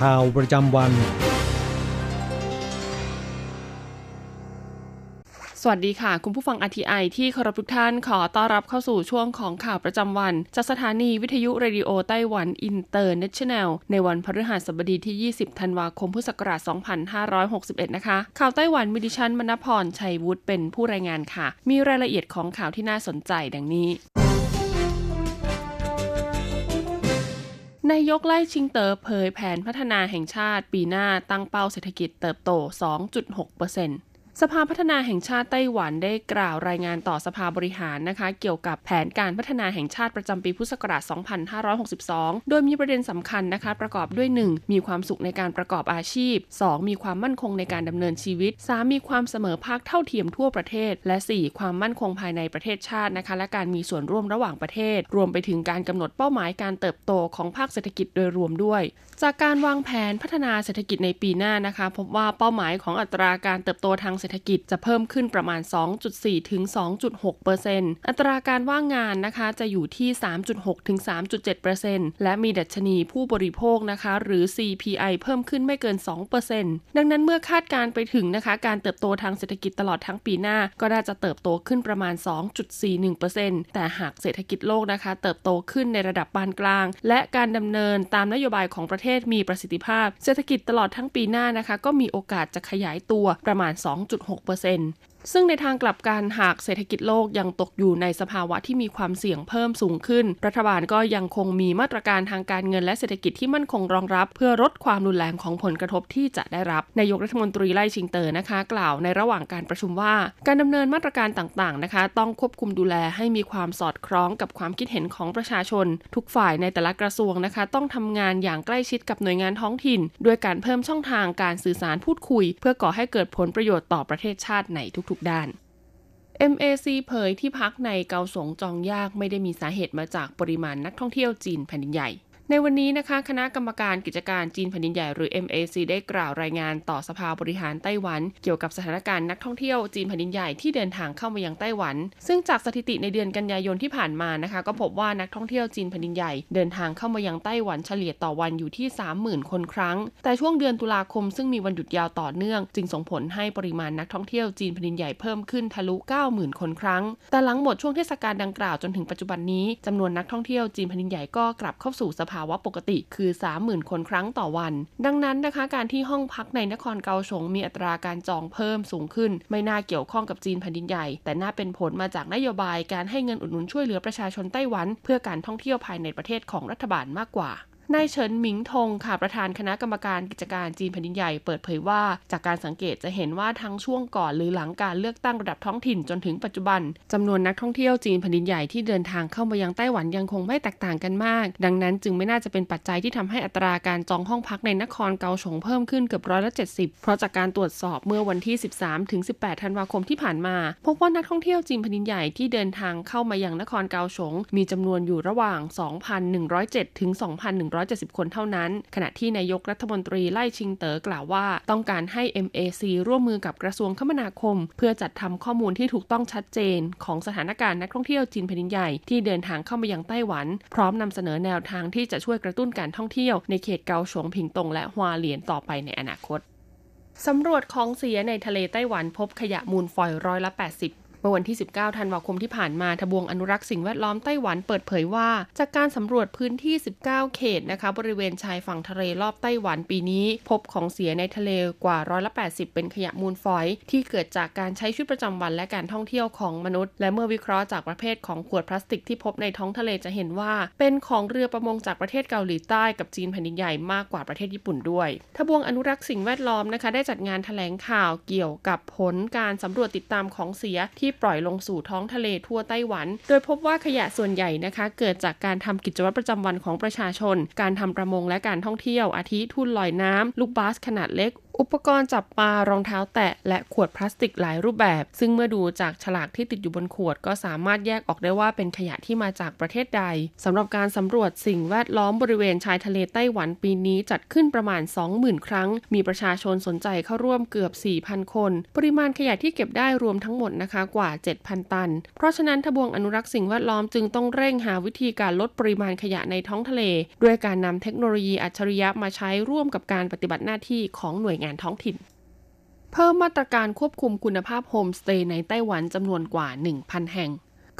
ข่าวประจำวัน สวัสดีค่ะ คุณผู้ฟัง RTI ที่เคารพทุกท่านขอต้อนรับเข้าสู่ช่วงของข่าวประจำวัน จากสถานีวิทยุ Radio Taiwan International ในวันพฤหัสบดีที่ 20 ธันวาคมพุทธศักราช 2561 นะคะ ข่าวไต้หวันมีดิฉันมณพรชัยวุฒิเป็นผู้รายงานค่ะ มีรายละเอียดของข่าวที่น่าสนใจดังนี้ นายกไล่ชิงเตอเผยแผนพัฒนาแห่งชาติปีหน้าตั้งเป้าเศรษฐกิจเติบโต 2.6% สภาพัฒนาแห่งชาติไต้หวันได้กล่าวรายงานต่อสภาบริหารนะคะ เกี่ยวกับแผนการพัฒนาแห่งชาติประจำปีพุทธศักราช 2562 โดยมีประเด็นสำคัญนะคะ ประกอบด้วย 1. มีความสุขในการประกอบอาชีพ 2. มีความมั่นคงในการดำเนินชีวิต 3. มีความเสมอภาคเท่าเทียมทั่วประเทศ และ 4. ความมั่นคงภายในประเทศชาตินะคะ และการมีส่วนร่วมระหว่างประเทศ รวมไปถึงการกำหนดเป้าหมายการเติบโตของภาคเศรษฐกิจโดยรวมด้วย จากการวางแผนพัฒนาเศรษฐกิจในปีหน้านะคะ พบว่าเป้าหมายของอัตราการเติบโตทางเศรษฐกิจจะเพิ่มขึ้นประมาณ 2.4 ถึง 2.6เปอร์เซ็นต์อัตราการว่างงานนะคะจะอยู่ที่ 3.6 ถึง 3.7เปอร์เซ็นต์และมีดัชนีผู้บริโภคนะคะหรือ CPI เพิ่มขึ้นไม่เกิน2เปอร์เซ็นต์ดังนั้นเมื่อคาดการณ์ไปถึงนะคะการเติบโตทางเศรษฐกิจตลอดทั้งปีหน้า ก็น่าจะเติบโตขึ้นประมาณ 2.41เปอร์เซ็นต์แต่หากเศรษฐกิจโลกนะคะ เติบโตขึ้นในระดับปานกลาง และการดำเนินตามนโยบายของประเทศมีประสิทธิภาพ เศรษฐกิจตลอดทั้งปีหน้านะคะ ก็มีโอกาสจะขยายตัวประมาณ2.6%เซึ่งในทางกลับกันหากเศรษฐกิจโลกยังตกอยู่ในสภาวะที่มีความเสี่ยงเพิ่มสูงขึ้น รัฐบาลก็ยังคงมีมาตรการทางการเงินและเศรษฐกิจที่มั่นคงรองรับ เพื่อลดความรุนแรงของผลกระทบที่จะได้รับ นายกรัฐมนตรีไล่ชิงเตอร์นะคะ กล่าวในระหว่างการประชุมว่า การดำเนินมาตรการต่างๆนะคะ ต้องควบคุมดูแลให้มีความสอดคล้องกับความคิดเห็นของประชาชน ทุกฝ่ายในแต่ละกระทรวงนะคะ ต้องทำงานอย่างใกล้ชิดกับหน่วยงานท้องถิ่น ด้วยการเพิ่มช่องทางการสื่อสารพูดคุย เพื่อก่อให้เกิดผลประโยชน์ต่อประเทศชาติในทุกๆด้าน MAC เผยที่พักในเกาสงจองยากไม่ได้มีสาเหตุมาจากปริมาณนักท่องเที่ยวจีนแผ่นดินใหญ่ ในวันนี้นะคะ คณะกรรมการกิจการจีนแผ่นดินใหญ่หรือ MAC ได้กล่าวรายงานต่อสภาบริหารไต้หวัน เกี่ยวกับสถานการณ์นักท่องเที่ยวจีนแผ่นดินใหญ่ที่เดินทางเข้ามายังไต้หวัน ซึ่งจากสถิติในเดือนกันยายนที่ผ่านมานะคะ ก็พบว่านักท่องเที่ยวจีนแผ่นดินใหญ่เดินทางเข้ามายังไต้หวันเฉลี่ยต่อวันอยู่ที่ 30,000 คนครั้ง แต่ช่วงเดือนตุลาคมซึ่งมีวันหยุดยาวต่อเนื่อง จึงส่งผลให้ปริมาณนักท่องเที่ยวจีนแผ่นดินใหญ่เพิ่มขึ้นทะลุ 90,000 คนครั้ง แต่หลังหมดช่วงเทศกาลดังกล่าวจนถึงปัจจุบันนี้จำนวนนักท่องเที่ยวจีนแผ่นดินใหญ่ก็กลับเข้าสู่สภาวะปกติคือ 30,000 คนครั้งต่อวัน ดังนั้นนะคะการที่ห้องพักในนครเกาสงมีอัตราการจองเพิ่มสูงขึ้น ไม่น่าเกี่ยวข้องกับจีนแผ่นดินใหญ่ แต่น่าเป็นผลมาจากนโยบายการให้เงินอุดหนุนช่วยเหลือประชาชนไต้หวัน เพื่อการท่องเที่ยวภายในประเทศของรัฐบาลมากกว่า นายเฉินหมิงทงค่ะประธานคณะกรรมการกิจการจีนแผ่นดินใหญ่เปิดเผยว่า จากการสังเกตจะเห็นว่าทั้งช่วงก่อนหรือหลังการเลือกตั้งระดับท้องถิ่นจนถึงปัจจุบันจำนวนนักท่องเที่ยวจีนแผ่นดินใหญ่ที่เดินทางเข้ามายังไต้หวันยังคงไม่แตกต่างกันมาก ดังนั้นจึงไม่น่าจะเป็นปัจจัยที่ทำให้อัตราการจองห้องพักในนครเกาสงเพิ่มขึ้นเกือบร้อยละ70 เพราะจากการตรวจสอบเมื่อวันที่ 13ถึง18 ธันวาคมที่ผ่านมา พบว่านักท่องเที่ยวจีนแผ่นดินใหญ่ที่เดินทางเข้ามายังนครเกาสงมีจำนวนอยู่ระหว่าง 2,107ถึง170 คนเท่านั้น ขณะที่นายกรัฐมนตรีไล่ชิงเต๋อกล่าวว่า ต้องการให้ MAC ร่วมมือกับกระทรวงคมนาคม เพื่อจัดทำข้อมูลที่ถูกต้องชัดเจน ของสถานการณ์นักท่องเที่ยวจีนแผ่นดินใหญ่ที่เดินทางเข้ามายังไต้หวัน พร้อมนำเสนอแนวทางที่จะช่วยกระตุ้นการท่องเที่ยวในเขตเกาสงผิงตงและฮวาเหลียนต่อไปในอนาคตสำรวจของเสียในทะเลไต้หวันพบขยะมูลฝอยร้อยละ 80 เมื่อวันที่ 19 ธันวาคมที่ผ่านมาทบวงอนุรักษ์สิ่งแวดล้อมไต้หวันเปิดเผยว่า จากการสำรวจพื้นที่ 19 เขตนะคะ บริเวณชายฝั่งทะเลรอบไต้หวันปีนี้ พบของเสียในทะเลกว่าร้อยละ80 เป็นขยะมูลฝอย ที่เกิดจากการใช้ชีวิตประจำวันและการท่องเที่ยวของมนุษย์ และเมื่อวิเคราะห์จากประเภทของขวดพลาสติกที่พบในท้องทะเลจะเห็นว่า เป็นของเรือประมงจากประเทศเกาหลีใต้กับจีนแผ่นดินใหญ่มากกว่าประเทศญี่ปุ่นด้วยทบวงอนุรักษ์สิ่งแวดล้อมนะคะ ได้จัดงานแถลงข่าวเกี่ยวกับผลการสำรวจติดตามของเสียที่ปล่อยลงสู่ท้องทะเลทั่วไต้หวัน โดยพบว่าขยะส่วนใหญ่นะคะ เกิดจากการทำกิจวัตรประจำวันของประชาชน การทำประมงและการท่องเที่ยวอาทิทุ่นลอยน้ำลูกบาสขนาดเล็ก อุปกรณ์จับปลารองเท้าแตะ และขวดพลาสติกหลายรูปแบบ ซึ่งเมื่อดูจากฉลากที่ติดอยู่บนขวด ก็สามารถแยกออกได้ว่าเป็นขยะที่มาจากประเทศใดสำหรับการสำรวจสิ่งแวดล้อมบริเวณชายทะเลไต้หวันปีนี้จัดขึ้นประมาณ 20,000 ครั้ง มีประชาชนสนใจเข้าร่วมเกือบ 4,000 คน ปริมาณขยะที่เก็บได้รวมทั้งหมดนะคะกว่า 7,000 ตัน เพราะฉะนั้นทบวงอนุรักษ์สิ่งแวดล้อมจึงต้องเร่งหาวิธีการลดปริมาณขยะในท้องทะเล ด้วยการนำเทคโนโลยีอัจฉริยะมาใช้ร่วมกับการปฏิบัติหน้าที่ของหน่วยงานท้องถิ่น เพิ่มมาตรการควบคุมคุณภาพโฮมสเตย์ในไต้หวันจำนวนกว่า 1,000 แห่ง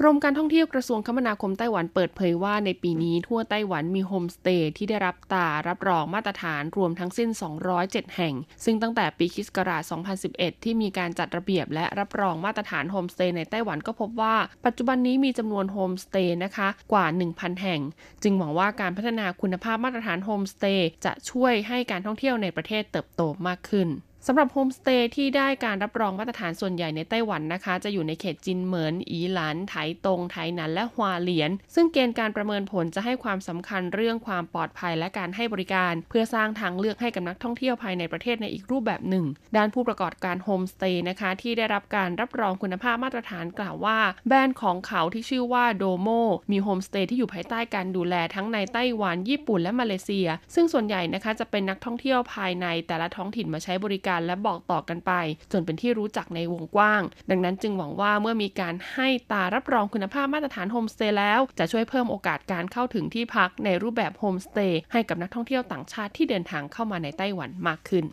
กรมการท่องเที่ยวกระทรวงคมนาคมไต้หวันเปิดเผยว่าในปีนี้ทั่วไต้หวันมีโฮมสเตย์ที่ได้รับตรารับรองมาตรฐานรวมทั้งสิ้น 207 แห่ง ซึ่งตั้งแต่ปีคริสต์ศักราช2011 ที่มีการจัดระเบียบและรับรองมาตรฐานโฮมสเตย์ในไต้หวันก็พบว่า ปัจจุบันนี้มีจำนวนโฮมสเตย์นะคะกว่า 1,000 แห่ง จึงหวังว่าการพัฒนาคุณภาพมาตรฐานโฮมสเตย์จะช่วยให้การท่องเที่ยวในประเทศเติบโตมากขึ้น สำหรับโฮมสเตย์ที่ได้การรับรองมาตรฐานส่วนใหญ่ในไต้หวันนะคะ จะอยู่ในเขตจินเหมิน อีหลัน ไถตง ไถหนัน และฮวาเหลียน ซึ่งเกณฑ์การประเมินผลจะให้ความสำคัญเรื่องความปลอดภัยและการให้บริการ เพื่อสร้างทางเลือกให้กับนักท่องเที่ยวภายในประเทศในอีกรูปแบบหนึ่ง ด้านผู้ประกอบการโฮมสเตย์นะคะที่ได้รับการรับรองคุณภาพมาตรฐานกล่าวว่า แบรนด์ของเขาที่ชื่อว่าโดโมมีโฮมสเตย์ที่อยู่ภายใต้การดูแลทั้งในไต้หวัน ญี่ปุ่นและมาเลเซีย ซึ่งส่วนใหญ่นะคะจะเป็นนักท่องเที่ยวภายในแต่ละท้องถิ่นมาใช้บริการและบอกต่อกันไป จนเป็นที่รู้จักในวงกว้าง ดังนั้นจึงหวังว่าเมื่อมีการให้ตรารับรองคุณภาพมาตรฐานโฮมสเตย์แล้วจะช่วยเพิ่มโอกาสการเข้าถึงที่พักในรูปแบบโฮมสเตย์ให้กับนักท่องเที่ยวต่างชาติที่เดินทางเข้ามาในไต้หวันมากขึ้น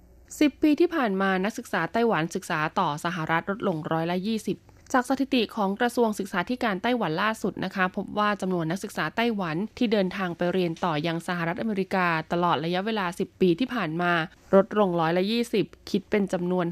10ปีที่ผ่านมานักศึกษาไต้หวันศึกษาต่อสหรัฐลดลงร้อยละ20จากสถิติของกระทรวงศึกษาธิการไต้หวันล่าสุดนะคะ พบว่าจำนวนนักศึกษาไต้หวันที่เดินทางไปเรียนต่อยังสหรัฐอเมริกา ตลอดระยะเวลา 10 ปีที่ผ่านมาลดลงร้อยละ 20 คิดเป็นจำนวน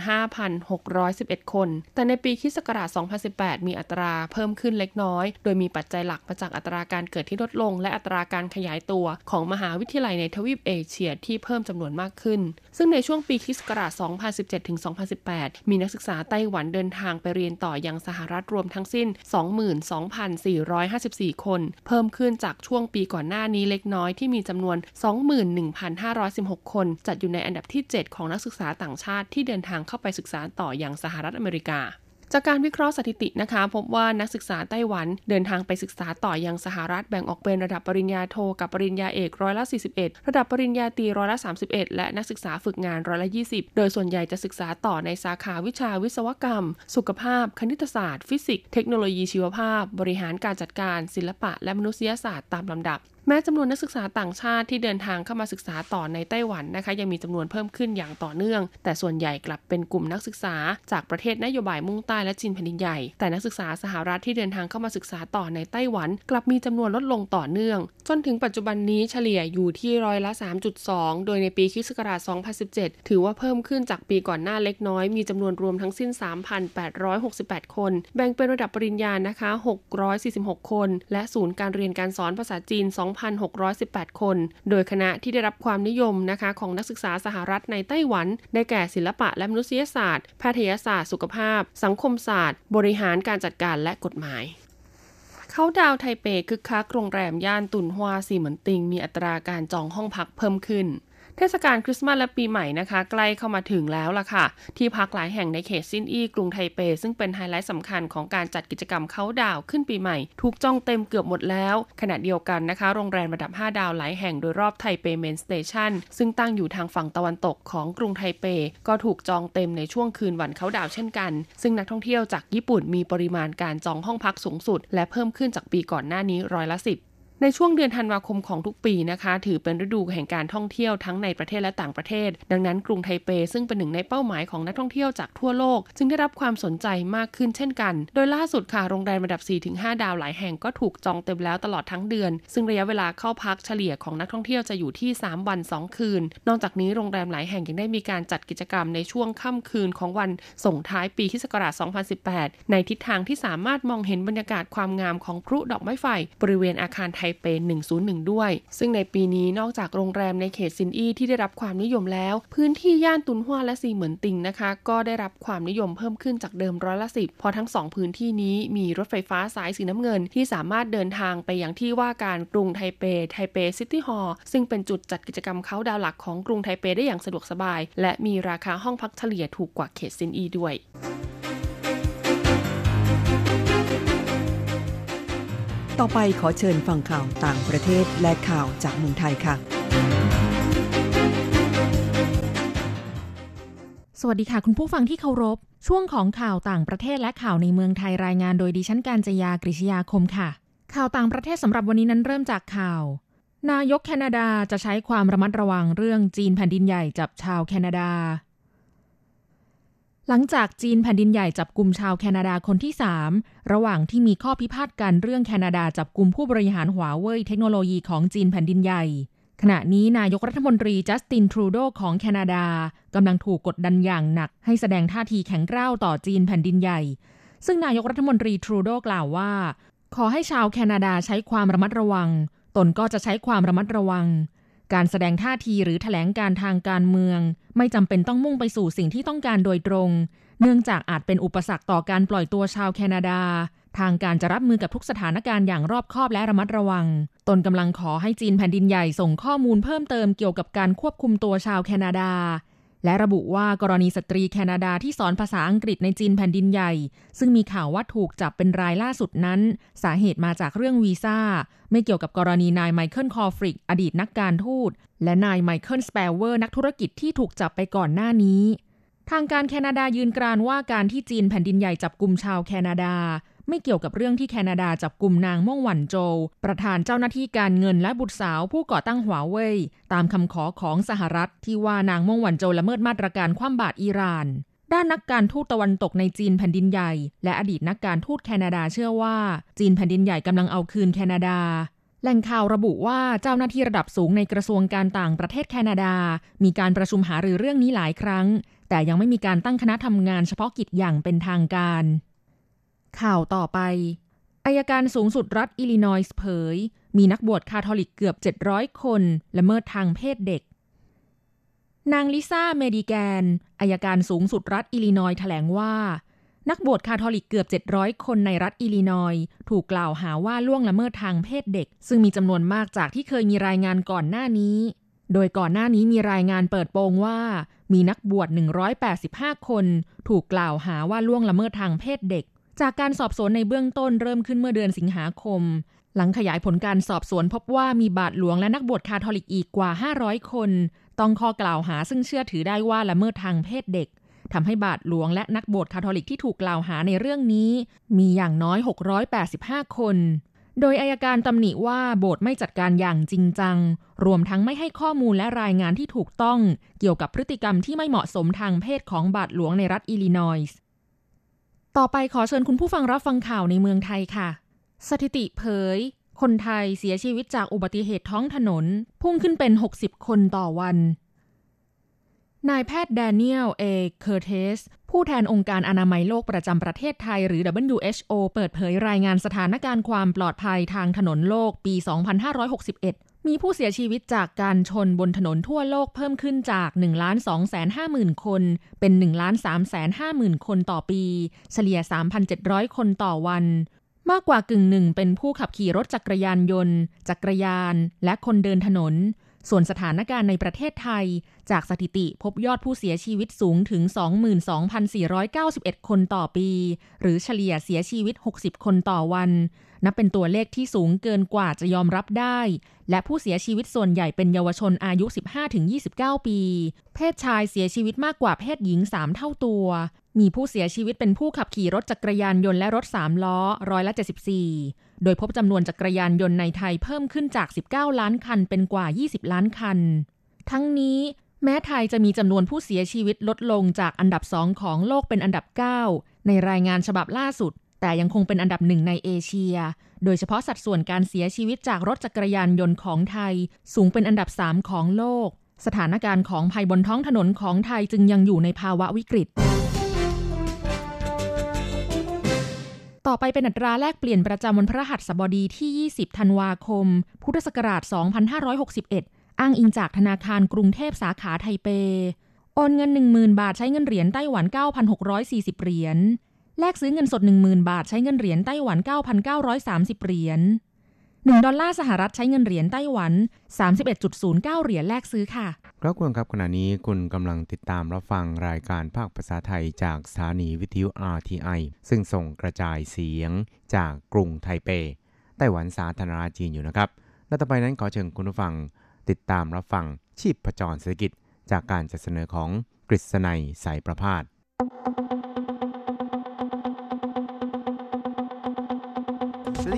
5,611 คน แต่ในปีคิศกราช 2018 มีอัตราเพิ่มขึ้นเล็กน้อย โดยมีปัจจัยหลักมาจากอัตราการเกิดที่ลดลง และอัตราการขยายตัวของมหาวิทยาลัยในทวีปเอเชียที่เพิ่มจำนวนมากขึ้น ซึ่งในช่วงปีคิศกราช 2017-2018 มีนักศึกษาไต้หวันเดินทางไปเรียนต่อยังสหรัฐรวมทั้งสิ้น 22,454 คน เพิ่มขึ้นจากช่วงปีก่อนหน้านี้เล็กน้อยที่มีจำนวน 21,516 คน จัดอยู่ในอันดับที่ 7 ของนักศึกษาต่างชาติที่เดินทางเข้าไปศึกษาต่ออย่างสหรัฐอเมริกา จากการวิเคราะห์สถิตินะคะ พบว่านักศึกษาไต้หวันเดินทางไปศึกษาต่อยังสหรัฐแบ่งออกเป็นระดับปริญญาโทกับปริญญาเอกร้อยละ 41 ระดับปริญญาตรีร้อยละ 31 และนักศึกษาฝึกงานร้อยละ 20 โดยส่วนใหญ่จะศึกษาต่อในสาขาวิชาวิศวกรรม สุขภาพ คณิตศาสตร์ ฟิสิกส์ เทคโนโลยีชีวภาพ บริหารการจัดการ ศิลปะ และมนุษยศาสตร์ตามลำดับ แม้จำนวนนักศึกษาต่างชาติที่เดินทางเข้ามาศึกษาต่อในไต้หวันนะคะ ยังมีจำนวนเพิ่มขึ้นอย่างต่อเนื่อง แต่ส่วนใหญ่กลับเป็นกลุ่มนักศึกษา จากประเทศนโยบายมุ่งใต้และจีนแผ่นดินใหญ่ แต่นักศึกษาสหรัฐที่เดินทางเข้ามาศึกษาต่อในไต้หวัน กลับมีจำนวนลดลงต่อเนื่อง จนถึงปัจจุบันนี้เฉลี่ยอยู่ที่ร้อยละ 3.2 โดยในปีคศ2017 ถือว่าเพิ่มขึ้นจากปีก่อนหน้าเล็กน้อย มีจำนวนรวมทั้งสิ้น 3,868 คน แบ่งเป็นระดับปริญญานะคะ 646 คน และศูนย์การเรียนการสอนภาษาจีน2 1,618 คน โดยคณะที่ได้รับความนิยมนะคะของนักศึกษาสหรัฐในไต้หวัน ได้แก่ศิลปะและมนุษยศาสตร์ แพทยศาสตร์ สุขภาพ สังคมศาสตร์ บริหารการจัดการและกฎหมายเคาต์ดาวน์ไทเปคึกคักโรงแรมย่านตุนฮวาซีเหมินติง มีอัตราการจองห้องพักเพิ่มขึ้น เทศกาลคริสต์มาสและปีใหม่นะคะ ใกล้เข้ามาถึงแล้วล่ะค่ะ ที่พักหลายแห่งในเขตซินอี้กรุงไทเป ซึ่งเป็นไฮไลท์สำคัญของการจัดกิจกรรมเคาต์ดาวน์ขึ้นปีใหม่ ถูกจองเต็มเกือบหมดแล้ว ขณะเดียวกันนะคะ โรงแรมระดับ 5 ดาวหลายแห่งโดยรอบ Taipei Main Station ซึ่งตั้งอยู่ทางฝั่งตะวันตกของกรุงไทเป ก็ถูกจองเต็มในช่วงคืนวันเคาต์ดาวน์เช่นกัน ซึ่งนักท่องเที่ยวจากญี่ปุ่นมีปริมาณการจองห้องพักสูงสุด และเพิ่มขึ้นจากปีก่อนหน้านี้ร้อยละสิบ ในช่วงเดือนธันวาคมของทุกปีนะคะ ถือเป็นฤดูแห่งการท่องเที่ยวทั้งในประเทศและต่างประเทศ ดังนั้นกรุงไทเปซึ่งเป็นหนึ่งในเป้าหมายของนักท่องเที่ยวจากทั่วโลก จึงได้รับความสนใจมากขึ้นเช่นกัน โดยล่าสุดค่ะโรงแรมระดับ 4-5 ดาวหลายแห่งก็ถูกจองเต็มแล้วตลอดทั้งเดือน ซึ่งระยะเวลาเข้าพักเฉลี่ยของนักท่องเที่ยวจะอยู่ที่ 3 วัน 2 คืน นอกจากนี้โรงแรมหลายแห่งยังได้มีการจัดกิจกรรมในช่วงค่ำคืนของวันส่งท้ายปีคศ2018 ในทิศทางที่สามารถมองเห็นบรรยากาศความงามของพลุดอกไม้ไฟบริเวณอาคารไทเป 101 ด้วย ซึ่งในปีนี้นอกจากโรงแรมในเขตซินอี้ที่ได้รับความนิยมแล้ว พื้นที่ย่านตุนฮวาและซีเหมินติงนะคะ ก็ได้รับความนิยมเพิ่มขึ้นจากเดิมร้อยละสิบเพราะทั้งสองพื้นที่นี้มีรถไฟฟ้าสายสีน้ำเงิน ที่สามารถเดินทางไปยังที่ว่าการกรุงไทเป Taipei City Hall ซึ่งเป็นจุดจัดกิจกรรมเคาต์ดาวน์หลักของกรุงไทเปได้อย่างสะดวกสบาย และมีราคาห้องพักเฉลี่ยถูกกว่าเขตซินอี้ด้วย ต่อไปขอเชิญฟังข่าวต่างประเทศและข่าวจากเมืองไทยค่ะ สวัสดีค่ะ คุณผู้ฟังที่เคารพ ช่วงของข่าวต่างประเทศและข่าวในเมืองไทยรายงานโดยดิฉันการจยากริชยาคมค่ะ ข่าวต่างประเทศสำหรับวันนี้นั้นเริ่มจากข่าว นายกแคนาดาจะใช้ความระมัดระวังเรื่องจีนแผ่นดินใหญ่จับชาวแคนาดา หลังจากจีนแผ่นดินใหญ่จับกลุ่มชาวแคนาดาคนที่ 3 ระหว่างที่มีข้อพิพาทกันเรื่องแคนาดาจับกลุ่มผู้บริหารหัวเว่ยเทคโนโลยีของจีนแผ่นดินใหญ่ ขณะนี้นายกรัฐมนตรีจัสตินทรูโดของแคนาดากำลังถูกกดดันอย่างหนัก ให้แสดงท่าทีแข็งกร้าวต่อจีนแผ่นดินใหญ่ ซึ่งนายกรัฐมนตรีทรูโดกล่าวว่า ขอให้ชาวแคนาดาใช้ความระมัดระวัง ตนก็จะใช้ความระมัดระวัง การแสดงท่าทีหรือถแถลงการทางการเมือง ไม่จำเป็นต้องมุ่งไปสู่สิ่งที่ต้องการโดยตรง เนื่องจากอาจเป็นอุปสรรคต่อการปล่อยตัวชาวแคนาดา ทางการจะรับมือกับทุกสถานการณ์อย่างรอบคอบและระมัดระวัง ตนกำลังขอให้จีนแผ่นดินใหญ่ส่งข้อมูลเพิ่มเติมเกี่ยวกับการควบคุมตัวชาวแคนาดา และระบุว่ากรณีสตรีแคนาดาที่สอนภาษาอังกฤษในจีนแผ่นดินใหญ่ ซึ่งมีข่าวว่าถูกจับเป็นรายล่าสุดนั้น สาเหตุมาจากเรื่องวีซ่า ไม่เกี่ยวกับกรณีนายไมเคิลคอฟริก อดีตนักการทูต และนายไมเคิลสเปเวอร์นักธุรกิจที่ถูกจับไปก่อนหน้านี้ ทางการแคนาดายืนกรานว่าการที่จีนแผ่นดินใหญ่จับกลุ่มชาวแคนาดา ไม่เกี่ยวกับเรื่องที่แคนาดาจับกลุ่มนางม่งหวันโจวประธานเจ้าหน้าที่การเงินและบุตรสาวผู้ก่อตั้งหัวเว่ยตามคำขอของสหรัฐ ที่ว่านางม่งหวันโจวละเมิดมาตรการคว่ำบาตรอิหร่าน ด้านนักการทูตตะวันตกในจีนแผ่นดินใหญ่ และอดีตนักการทูตแคนาดาเชื่อว่า จีนแผ่นดินใหญ่กำลังเอาคืนแคนาดาแหล่งข่าวระบุว่าเจ้าหน้าที่ระดับสูงในกระทรวงการต่างประเทศแคนาดา มีการประชุมหารือเรื่องนี้หลายครั้ง แต่ยังไม่มีการตั้งคณะทำงานเฉพาะกิจอย่างเป็นทางการ ข่าวต่อไป อัยการสูงสุดรัฐอิลลินอยส์เผย มีนักบวชคาทอลิกเกือบ 700 คน ละเมิดทางเพศเด็ก นางลิซ่าเมดิแกน อัยการสูงสุดรัฐอิลลินอยส์แถลงว่า นักบวชคาทอลิกเกือบ 700 คนในรัฐอิลลินอยส์ถูกกล่าวหาว่าล่วงละเมิดทางเพศเด็ก ซึ่งมีจำนวนมากจากที่เคยมีรายงานก่อนหน้านี้ โดยก่อนหน้านี้มีรายงานเปิดโปงว่ามีนักบวช 185 คน ถูกกล่าวหาว่าล่วงละเมิดทางเพศเด็ก จากการสอบสวนในเบื้องต้นเริ่มขึ้นเมื่อเดือนสิงหาคม หลังขยายผลการสอบสวนพบว่ามีบาทหลวงและนักบวชคาทอลิกอีกกว่า 500 คน ต้องข้อกล่าวหาซึ่งเชื่อถือได้ว่าละเมิดทางเพศเด็กทำให้บาทหลวงและนักบวชคาทอลิกที่ถูกกล่าวหาในเรื่องนี้ มีอย่างน้อย 685 คน โดยอัยการตำหนิว่าโบสถ์ไม่จัดการอย่างจริงจัง รวมทั้งไม่ให้ข้อมูลและรายงานที่ถูกต้อง เกี่ยวกับพฤติกรรมที่ไม่เหมาะสมทางเพศของบาทหลวงในรัฐอิลลินอยส์ ต่อไปขอเชิญคุณผู้ฟังรับฟังข่าวในเมืองไทยค่ะ สถิติเผย คนไทยเสียชีวิตจากอุบัติเหตุท้องถนน พุ่งขึ้นเป็น 60 คนต่อวัน นายแพทย์แดเนียล เอ เคอร์เทส ผู้แทนองค์การอนามัยโลกประจำประเทศไทยหรือ WHO เปิดเผยรายงานสถานการณ์ความปลอดภัยทางถนนโลกปี 2561 มีผู้เสียชีวิตจากการชนบนถนนทั่วโลกเพิ่มขึ้นจาก 1 2 5 0 0 0 0คน เป็น 1 3 5 0 0 0 0 คนต่อปี เฉลี่ย 3,700 คนต่อวันมากกว่ากึ่งหนึ่งเป็นผู้ขับขี่รถจักรยานยนต์ จักรยาน และคนเดินถนน ส่วนสถานการณ์ในประเทศไทย จากสถิติพบยอดผู้เสียชีวิตสูงถึง 22,491 คนต่อปี หรือเฉลี่ยเสียชีวิต 60 คนต่อวัน นับเป็นตัวเลขที่สูงเกินกว่าจะยอมรับได้ และผู้เสียชีวิตส่วนใหญ่เป็นเยาวชนอายุ 15-29 ปี เพศชายเสียชีวิตมากกว่าเพศหญิง 3 เท่าตัว มีผู้เสียชีวิตเป็นผู้ขับขี่รถจักรยานยนต์และรถสามล้อร้อยละ74 โดยพบจำนวนจักรยานยนต์ในไทยเพิ่มขึ้นจาก 19 ล้านคันเป็นกว่า 20 ล้านคัน ทั้งนี้แม้ไทยจะมีจำนวนผู้เสียชีวิตลดลงจากอันดับสองของโลกเป็นอันดับ 9 ในรายงานฉบับล่าสุด แต่ยังคงเป็นอันดับหนึ่งในเอเชีย โดยเฉพาะสัดส่วนการเสียชีวิตจากรถจักรยานยนต์ของไทย สูงเป็นอันดับ 3 ของโลก สถานการณ์ของภัยบนท้องถนนของไทยจึงยังอยู่ในภาวะวิกฤต ต่อไปเป็นอัตราแลกเปลี่ยนประจำวันพระหัสบดีที่ 20 ธันวาคม พุทธศักราช 2561 อ้างอิงจากธนาคารกรุงเทพสาขาไทเป โอนเงิน 10,000 บาทใช้เงินเหรียญไต้หวัน 9,640 เหรียญ แลกซื้อเงินสด 10,000 บาทใช้เงินเหรียญไต้หวัน 9,930 เหรียญ 1 ดอลลาร์สหรัฐใช้เงินเหรียญไต้หวัน 31.09 เหรียญแลกซื้อค่ะครับคุณครับขณะนี้คุณกำลังติดตามรับฟังรายการภาคภาษาไทยจากสถานีวิทยุ RTI ซึ่งส่งกระจายเสียงจากกรุงไทเป ไต้หวันสาธารณรัฐจีนอยู่นะครับ และต่อไปนั้นขอเชิญคุณผู้ฟัง ติดตามรับฟังชีพประจรเศรษฐกิจจากการจัดเสนอของกฤษณัยสายประพาส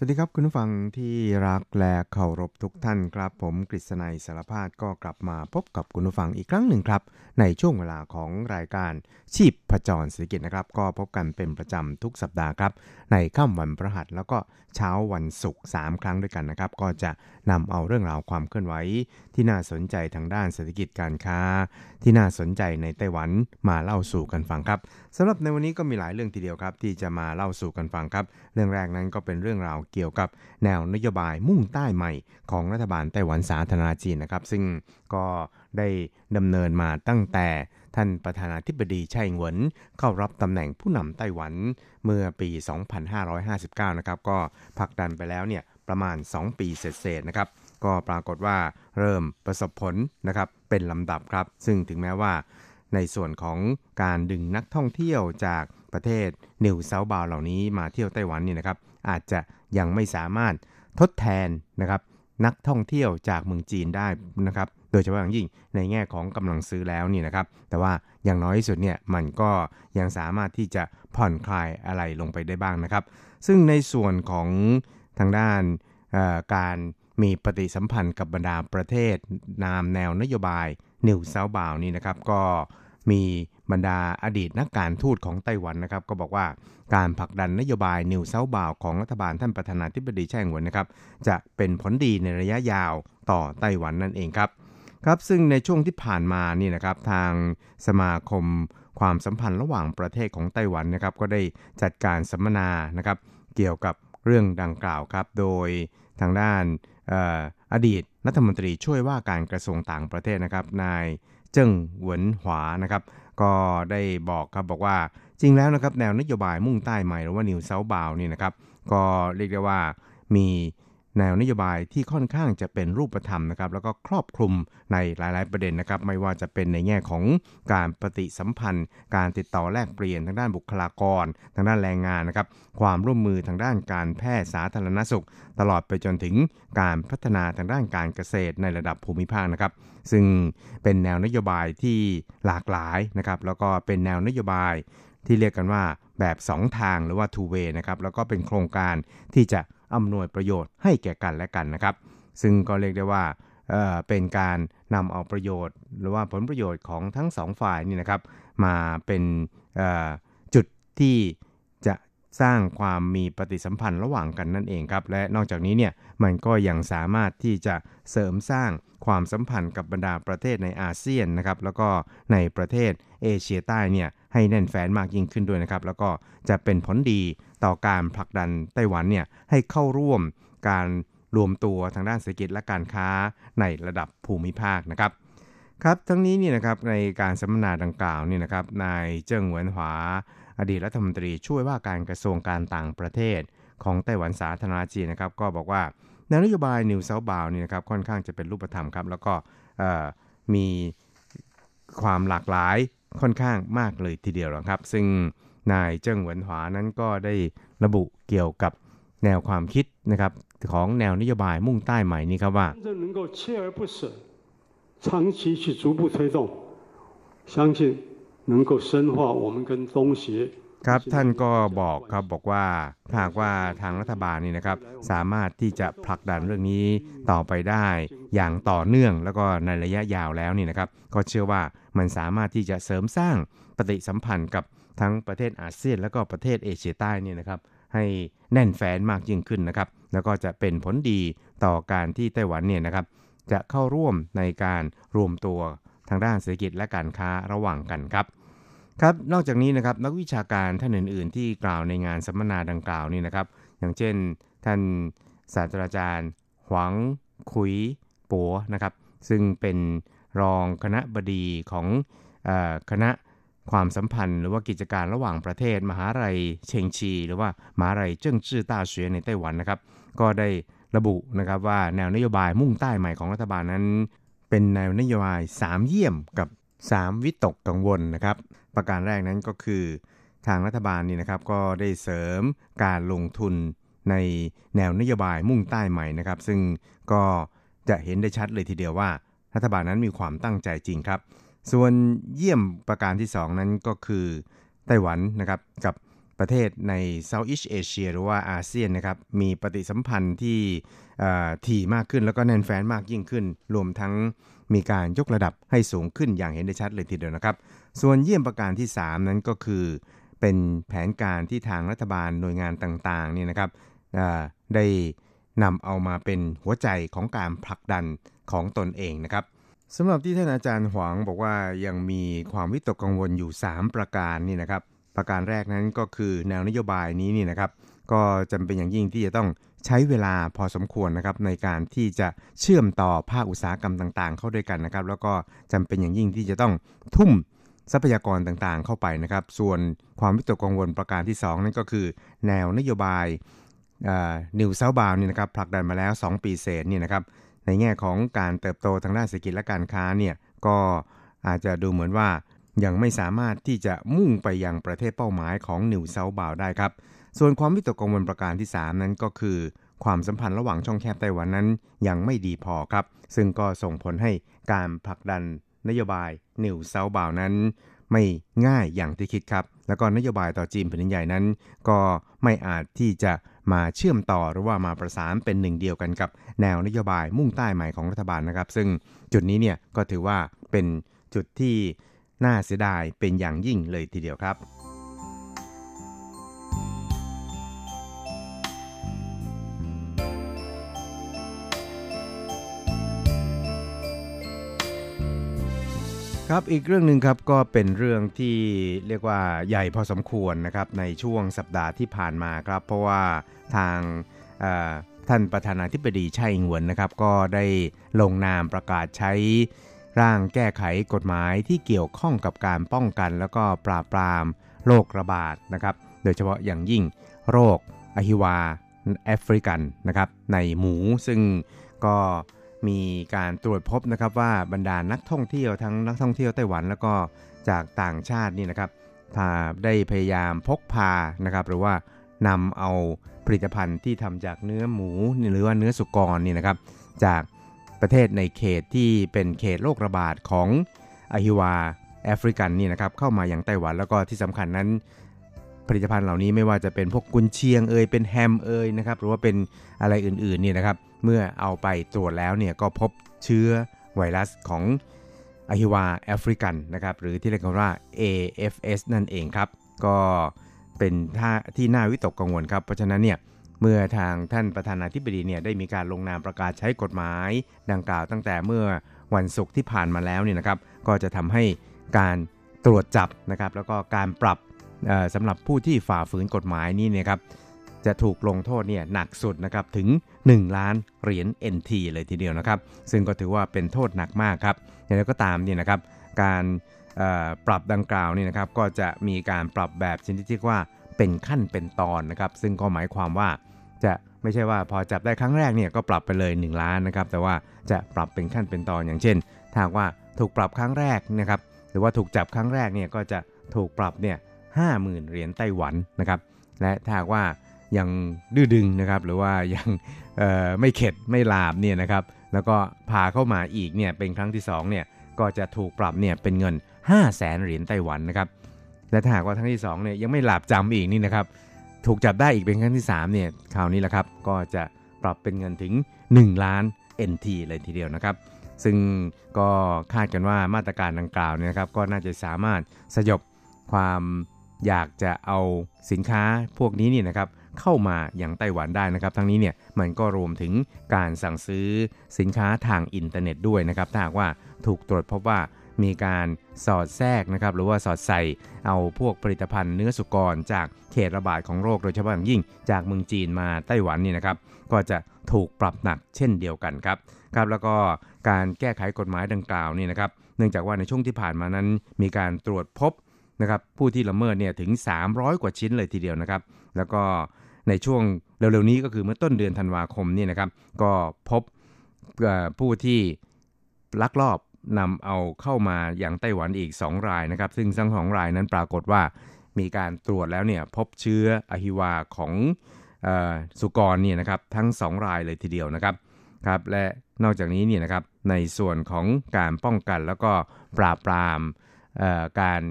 สวัสดีครับคุณผู้ฟังที่รักและเคารพทุกท่านครับ ผมกฤษณัยสารพาดก็กลับมาพบกับคุณผู้ฟังอีกครั้งหนึ่งครับ ในช่วงเวลาของรายการชีพผจรเศรษฐกิจนะครับ ก็พบกันเป็นประจำทุกสัปดาห์ครับ ในค่ำวันพฤหัสแล้วก็เช้าวันศุกร์3ครั้งด้วยกันนะครับ ก็จะนำเอาเรื่องราวความเคลื่อนไหวที่น่าสนใจทางด้านเศรษฐกิจการค้า ที่น่าสนใจในไต้หวันมาเล่าสู่กันฟังครับสำหรับในวันนี้ก็มีหลายเรื่องทีเดียวครับ ที่จะมาเล่าสู่กันฟังครับ เรื่องแรกนั้นก็เป็นเรื่องราวเกี่ยวกับแนวนโยบายมุ่งใต้ใหม่ของรัฐบาลไต้หวันสาธารณจีนนะครับ ซึ่งก็ได้ดำเนินมาตั้งแต่ท่านประธานาธิบดีไช่เหวินเข้ารับตำแหน่งผู้นำไต้หวันเมื่อปี 2559 นะครับ ก็ผลักดันไปแล้วเนี่ยประมาณ 2 ปีเศษๆนะครับ ก็ปรากฏว่าเริ่มประสบผลนะครับเป็นลำดับครับ ซึ่งถึงแม้ว่าในส่วนของการดึงนักท่องเที่ยวจากประเทศนิวเซาบาเหล่านี้มาเที่ยวไต้หวันนี่นะครับ อาจจะยังไม่สามารถทดแทนนะครับนักท่องเที่ยวจากเมืองจีนได้นะครับโดยเฉพาะอย่างยิ่งในแง่ของกำลังซื้อแล้วนี่นะครับ แต่ว่าอย่างน้อยที่สุดเนี่ยมันก็ยังสามารถที่จะผ่อนคลายอะไรลงไปได้บ้างนะครับ ซึ่งในส่วนของทางด้านการมีปฏิสัมพันธ์กับบรรดาประเทศตามแนวนโยบาย New Southbound นี่นะครับ ก็ มีบรรดาอดีตนักการทูตของไต้หวันนะครับ ก็บอกว่าการผลักดันนโยบาย New Southbound ของรัฐบาลท่านประธานาธิบดีไช่อิงเหวินนะครับ จะเป็นผลดีในระยะยาวต่อไต้หวันนั่นเองครับครับซึ่งในช่วงที่ผ่านมานี่นะครับทางสมาคมความสัมพันธ์ระหว่างประเทศของไต้หวันนะครับ ก็ได้จัดการสัมมนานะครับ เกี่ยวกับเรื่องดังกล่าวครับ โดยทางด้านอออดีตรัฐมนตรีช่วยว่าการกระทรวงต่างประเทศนะครับนาย เจิ้งหวนหวานะครับ ก็ได้บอกครับบอกว่าจริงแล้วนะครับแนวนโยบายมุ่งใต้ใหม่หรือว่านิวเซาบาลนี่นะครับก็เรียกได้ว่ามีแนวนโยบายที่ค่อนข้างจะเป็นรูปธรรมนะครับ แล้วก็ครอบคลุมในหลาย ๆ ประเด็นนะครับ ไม่ว่าจะเป็นในแง่ของการปฏิสัมพันธ์ การติดต่อแลกเปลี่ยนทางด้านบุคลากร ทางด้านแรงงานนะครับ ความร่วมมือทางด้านการแพทย์สาธารณสุข ตลอดไปจนถึงการพัฒนาทางด้านการเกษตรในระดับภูมิภาคนะครับ ซึ่งเป็นแนวนโยบายที่หลากหลายนะครับแล้วก็เป็นแนวนโยบายที่เรียกกันว่าแบบ 2 ทางหรือว่า two way นะครับแล้วก็เป็นโครงการที่จะอำนวยประโยชน์ให้แก่กันและกันนะครับ ซึ่งก็เรียกได้ว่าเเป็นการนำเอาประโยชน์ หรือว่าผลประโยชน์ของทั้งสองฝ่ายนี่นะครับ มาเป็นจุดที่ สร้างความมีปฏิสัมพันธ์ระหว่างกันนั่นเองครับ และนอกจากนี้เนี่ยมันก็ยังสามารถที่จะเสริมสร้างความสัมพันธ์กับบรรดาประเทศในอาเซียนนะครับแล้วก็ในประเทศเอเชียใต้เนี่ยให้แน่นแฟ้นมากยิ่งขึ้นด้วยนะครับ แล้วก็จะเป็นผลดีต่อการผลักดันไต้หวันเนี่ยให้เข้าร่วมการรวมตัวทางด้านเศรษฐกิจและการค้าในระดับภูมิภาคนะครับครับทั้งนี้นี่นะครับในการสัมมนาดังกล่าวนี่นะครับนายเจิ้งเหวินหวา อดีตรัฐมนตรีช่วยว่าการกระทรวงการต่างประเทศของไต้หวันสาธารณจีนนะครับ ก็บอกว่า แนวนโยบายนิวเซาบาวนี่นะครับค่อนข้างจะเป็นรูปธรรมครับ แล้วก็มีความหลากหลายค่อนข้างมากเลยทีเดียวครับ ซึ่งนายเจิ้งเหวินหวานั้นก็ได้ระบุเกี่ยวกับแนวความคิดนะครับของแนวนโยบายมุ่งใต้ใหม่นี้ครับว่า长期去逐步推动相信 ครับท่านก็บอกครับบอกว่าหากว่าทางรัฐบาลนี่นะครับ สามารถที่จะผลักดันเรื่องนี้ต่อไปได้อย่างต่อเนื่องแล้วก็ในระยะยาวแล้วนี่นะครับ ก็เชื่อว่ามันสามารถที่จะเสริมสร้างปฏิสัมพันธ์กับทั้งประเทศอาเซียน แล้วก็ประเทศเอเชียใต้นี่นะครับให้แน่นแฟนมากยิ่งขึ้นนะครับ แล้วก็จะเป็นผลดีต่อการที่ไต้หวันเนี่ยนะครับ จะเข้าร่วมในการรวมตัวทางด้านเศรษฐกิจและการค้าระหว่างกันครับ ครับนอกจากนี้นะครับนักวิชาการท่านอื่น ๆ ที่กล่าวในงานสัมมนาดังกล่าวนี่นะครับ อย่างเช่น ท่านศาสตราจารย์ หวังขุยปัวนะครับ ซึ่งเป็นรองคณะบดีของอคณะความสัมพันธ์ หรือว่ากิจการระหว่างประเทศ มหาลัยเชงชี หรือว่ามหาลัยเจิ้งจื้อต้าเฉวยในไต้หวันนะครับ ก็ได้ระบุนะครับว่าแนวนโยบายมุ่งใต้ใหม่ของรัฐบาลนั้น เป็นแนวนโยบาย 3 เยี่ยมกับ 3 วิตกกังวลนะครับ ประการแรกนั้นก็คือ ทางรัฐบาลนี่นะครับก็ได้เสริมการลงทุนในแนวนโยบายมุ่งใต้ใหม่นะครับ ซึ่งก็จะเห็นได้ชัดเลยทีเดียวว่า รัฐบาลนั้นมีความตั้งใจจริงครับ ส่วนเยี่ยมประการที่ 2 นั้นก็คือไต้หวันนะครับกับประเทศใน Southeast Asia หรือว่าอาเซียนนะครับมีปฏิสัมพันธ์ที่ถี่มากขึ้นแล้วก็แน่นแฟ้นมากยิ่งขึ้น รวมทั้งมีการยกระดับให้สูงขึ้นอย่างเห็นได้ชัดเลยทีเดียวนะครับ ส่วนเยี่ยมประการที่ 3 นั้นก็คือ เป็นแผนการที่ทางรัฐบาลหน่วยงานต่างๆนี่นะครับได้นำเอามาเป็นหัวใจของการผลักดันของตนเองนะครับสำหรับที่ท่านอาจารย์หวังบอกว่ายังมีความวิตกกังวลอยู่ 3 ประการนี่นะครับ ประการแรกนั้นก็คือแนวนโยบายนี้นี่นะครับ ก็จำเป็นอย่างยิ่งที่จะต้องใช้เวลาพอสมควรนะครับในการที่จะเชื่อมต่อภาคอุตสาหกรรมต่างๆ เข้าด้วยกันนะครับ แล้วก็จำเป็นอย่างยิ่งที่จะต้องทุ่ม ทรัพยากรต่างๆ เข้าไปนะครับ ส่วนความวิตกกังวลประการที่ 2 นั่นก็คือ แนวนโยบาย New Southbound นี่นะครับผลักดันมาแล้ว 2 ปีเศษนี่นะครับในแง่ของการเติบโตทางด้านเศรษฐกิจและการค้าเนี่ยก็อาจจะดูเหมือนว่ายังไม่สามารถที่จะมุ่งไปยังประเทศเป้าหมายของ New Southbound ได้ครับ ส่วนความวิตกกังวลประการที่ 3 นั้นก็คือ ความสัมพันธ์ระหว่างช่องแคบไต้หวันนั้นยังไม่ดีพอครับ ซึ่งก็ส่งผลให้การผลักดัน นโยบายนิวเซาบาวนั้น ไม่ง่ายอย่างที่คิดครับ แล้วก็นโยบายต่อจีนแผ่นดินใหญ่นั้น ก็ไม่อาจที่จะมาเชื่อมต่อหรือว่ามาประสานเป็นหนึ่งเดียวกันกับแนวนโยบายมุ่งใต้ใหม่ของรัฐบาลนะครับ ซึ่งจุดนี้เนี่ยก็ถือว่าเป็นจุดที่น่าเสียดายเป็นอย่างยิ่งเลยทีเดียวครับ ครับอีกเรื่องหนึ่งครับก็เป็นเรื่องที่เรียกว่าใหญ่พอสมควรนะครับในช่วงสัปดาห์ที่ผ่านมาครับ เพราะว่าทางท่านประธานาธิบดีไช่อิงหวนนะครับ ก็ได้ลงนามประกาศใช้ร่างแก้ไขกฎหมายที่เกี่ยวข้องกับการป้องกันแล้วก็ปราบปรามโรคระบาดนะครับ โดยเฉพาะอย่างยิ่งโรคอหิวาแอฟริกันนะครับในหมูซึ่งก็ มีการตรวจพบนะครับว่าบรรดานักท่องเที่ยวทั้งนักท่องเที่ยวไต้หวันแล้วก็จากต่างชาตินี่นะครับพาได้พยายามพกพานะครับ หรือว่านำเอาผลิตภัณฑ์ที่ทำจากเนื้อหมูหรือว่าเนื้อสุกรนี่นะครับ จากประเทศในเขตที่เป็นเขตโรคระบาดของอหิวาแอฟริกันนี่นะครับเข้ามาอย่างไต้หวันแล้วก็ที่สำคัญนั้น ผลิตภัณฑ์เหล่านี้ไม่ว่าจะเป็นพวกกุนเชียงเอยเป็นแฮมเอยนะครับหรือว่าเป็นอะไรอื่นๆนี่นะครับ เมื่อเอาไปตรวจแล้วเนี่ยก็พบเชื้อไวรัสของอหิวาแอฟริกันนะครับหรือที่เรียกว่า AFS นั่นเองครับ ก็เป็นท่าที่น่าวิตกกังวลครับ เพราะฉะนั้นเนี่ยเมื่อทางท่านประธานาธิบดีเนี่ยได้มีการลงนามประกาศใช้กฎหมายดังกล่าวตั้งแต่เมื่อวันศุกร์ที่ผ่านมาแล้วเนี่ยนะครับก็จะทำให้การตรวจจับนะครับแล้วก็การปรับสำหรับผู้ที่ฝ่าฝืนกฎหมายนี้เนี่ยครับจะถูกลงโทษเนี่ยหนักสุดนะครับถึง 1 ล้านเหรียญ NT เลยทีเดียวนะครับ ซึ่งก็ถือว่าเป็นโทษหนักมากครับอย่างไรก็ตามเนี่ยนะครับ การปรับดังกล่าวนี่นะครับก็จะมีการปรับแบบชนิดที่ว่าเป็นขั้นเป็นตอนนะครับ ซึ่งก็หมายความว่าจะไม่ใช่ว่าพอจับได้ครั้งแรกเนี่ยก็ปรับไปเลย 1 ล้านนะครับ แต่ว่าจะปรับเป็นขั้นเป็นตอนอย่างเช่นถ้าว่าถูกปรับครั้งแรกนะครับหรือว่าถูกจับครั้งแรกเนี่ยก็จะถูกปรับเนี่ยห้าหมื่นเหรียญไต้หวันนะครับ และถ้าว่า ยังดื้อดึงนะครับ หรือว่ายังไม่เข็ดไม่ลาบเนี่ยนะครับ แล้วก็พาเข้ามาอีกเนี่ยเป็นครั้งที่2เนี่ยก็จะถูกปรับเนี่ยเป็นเงิน 5 0 0แสนเหรียญไต้หวันนะครับ และถ้าหากว่าครั้งที่2เนี่ยยังไม่หลาบจำอีกนี่นะครับ ถูกจับได้อีกเป็นครั้งที่3เนี่ยคราวนี้แหละครับก็จะปรับเป็นเงินถึง 1 ล้าน NT เลยทีเดียวนะครับ ซึ่งก็คาดกันว่ามาตรการดังกล่าวเนี่ยครับก็น่าจะสามารถสยบความอยากจะเอาสินค้าพวกนี้นี่นะครับ เข้ามาอย่างไต้หวันได้นะครับ ทั้งนี้เนี่ยมันก็รวมถึงการสั่งซื้อสินค้าทางอินเทอร์เน็ตด้วยนะครับถ้าหากว่าถูกตรวจพบว่ามีการสอดแทรกนะครับหรือว่าสอดใส่เอาพวกผลิตภัณฑ์เนื้อสุกรจากเขตระบาดของโรคโดยเฉพาะอย่างยิ่งจากเมืองจีนมาไต้หวันนี่นะครับก็จะถูกปรับหนักเช่นเดียวกันครับครับแล้วก็การแก้ไขกฎหมายดังกล่าวนี่นะครับเนื่องจากว่าในช่วงที่ผ่านมานั้น มีการตรวจพบนะครับผู้ที่ละเมิดเนี่ยถึง 300 กว่าชิ้นเลยทีเดียวนะครับ แล้วก็ ในช่วงเร็วๆนี้ก็คือเมื่อต้นเดือนธันวาคมนี่นะครับ ก็พบผู้ที่ลักลอบนำเอาเข้ามาอย่างไต้หวันอีก 2 รายนะครับ ซึ่งทั้งสองรายนั้นปรากฏว่ามีการตรวจแล้วเนี่ยพบเชื้ออหิวาของอสุกรเนี่ยนะครับทั้ง 2 รายเลยทีเดียวนะครับครับและนอกจากนี้เนี่ยนะครับในส่วนของการป้องกันแล้วก็ปราบปรามการ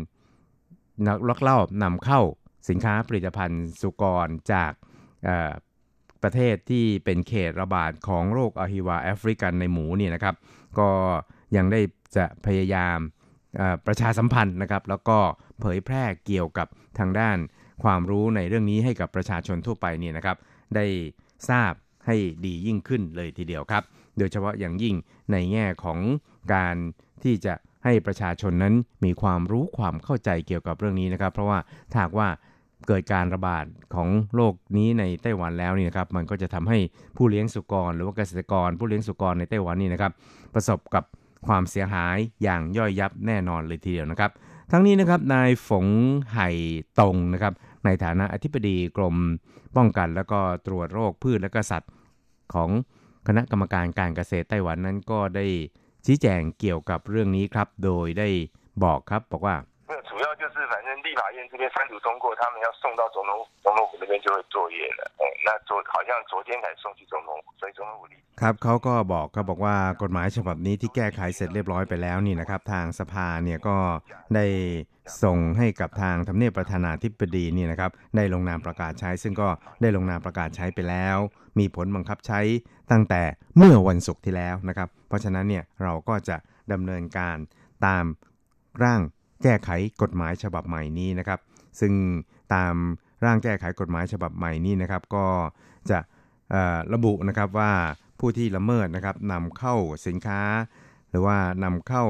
ลักลอบนำเข้า สินค้าผลิตภัณฑ์สุกรจากประเทศที่เป็นเขตระบาดของโรคอหิวาแอฟริกันในหมูเนี่ยนะครับ ก็ยังได้จะพยายามประชาสัมพันธ์นะครับ แล้วก็เผยแพร่เกี่ยวกับทางด้านความรู้ในเรื่องนี้ให้กับประชาชนทั่วไปเนี่ยนะครับ ได้ทราบให้ดียิ่งขึ้นเลยทีเดียวครับ โดยเฉพาะอย่างยิ่งในแง่ของการที่จะให้ประชาชนนั้นมีความรู้ความเข้าใจเกี่ยวกับเรื่องนี้นะครับ เพราะว่าถ้าว่า เกิดการระบาดของโรคนี้ในไต้หวันแล้วนี่นะครับมันก็จะทำให้ผู้เลี้ยงสุกร หรือว่าเกษตรกร ผู้เลี้ยงสุกรในไต้หวันนี่นะครับประสบกับความเสียหายอย่างย่อยยับแน่นอนเลยทีเดียวนะครับ ทั้งนี้นะครับนายฝงไห่ตงนะครับในฐานะอธิบดีกรมป้องกันแล้วก็ตรวจโรคพืชและก็สัตว์ของคณะกรรมการการเกษตรไต้หวันนั้นก็ได้ชี้แจงเกี่ยวกับเรื่องนี้ครับ โดยได้บอกครับบอกว่า 立法院这边三读通过，他们要送到总统总统府那边就会作业了。哎，那昨好像昨天才送去总统府，所以总统府ครับเขาก็บอกก็บอกว่ากฎหมายฉบับนี้ที่แก้ไขเสร็จเรียบร้อยไปแล้วนี่นะครับ ทางสภาเนี่ยก็ได้ส่งให้กับทางทำเนียบประธานาธิบดีนี่นะครับ ได้ลงนามประกาศใช้ ซึ่งก็ได้ลงนามประกาศใช้ไปแล้ว มีผลบังคับใช้ตั้งแต่เมื่อวันศุกร์ที่แล้วนะครับ เพราะฉะนั้นเนี่ยเราก็จะดำเนินการตามร่าง แก้ไขกฎหมายฉบับใหม่นี้นะครับ ซึ่งตามร่างแก้ไขกฎหมายฉบับใหม่นี้นะครับ ก็จะระบุนะครับว่าผู้ที่ละเมิดนะครับนำเข้าสินค้า หรือว่านำเข้า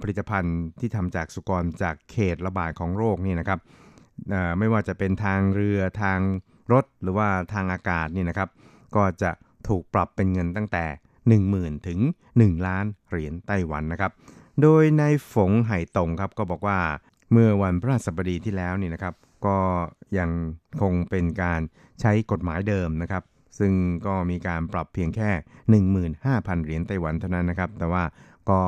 ผลิตภัณฑ์ที่ทำจากสุกรจากเขตระบาดของโรคนี่นะครับไม่ว่าจะเป็นทางเรือทางรถหรือว่าทางอากาศนี่นะครับ ก็จะถูกปรับเป็นเงินตั้งแต่ 10,000 ถึง 1 ล้านเหรียญไต้หวันนะครับ โดยนายฝงไห่ตงครับก็บอกว่าเมื่อวันพระสบดีที่แล้วนี่นะครับ ก็ยังคงเป็นการใช้กฎหมายเดิมนะครับ ซึ่งก็มีการปรับเพียงแค่ 15,000 เหรียญไต้หวันเท่านั้นนะครับ แต่ว่าก็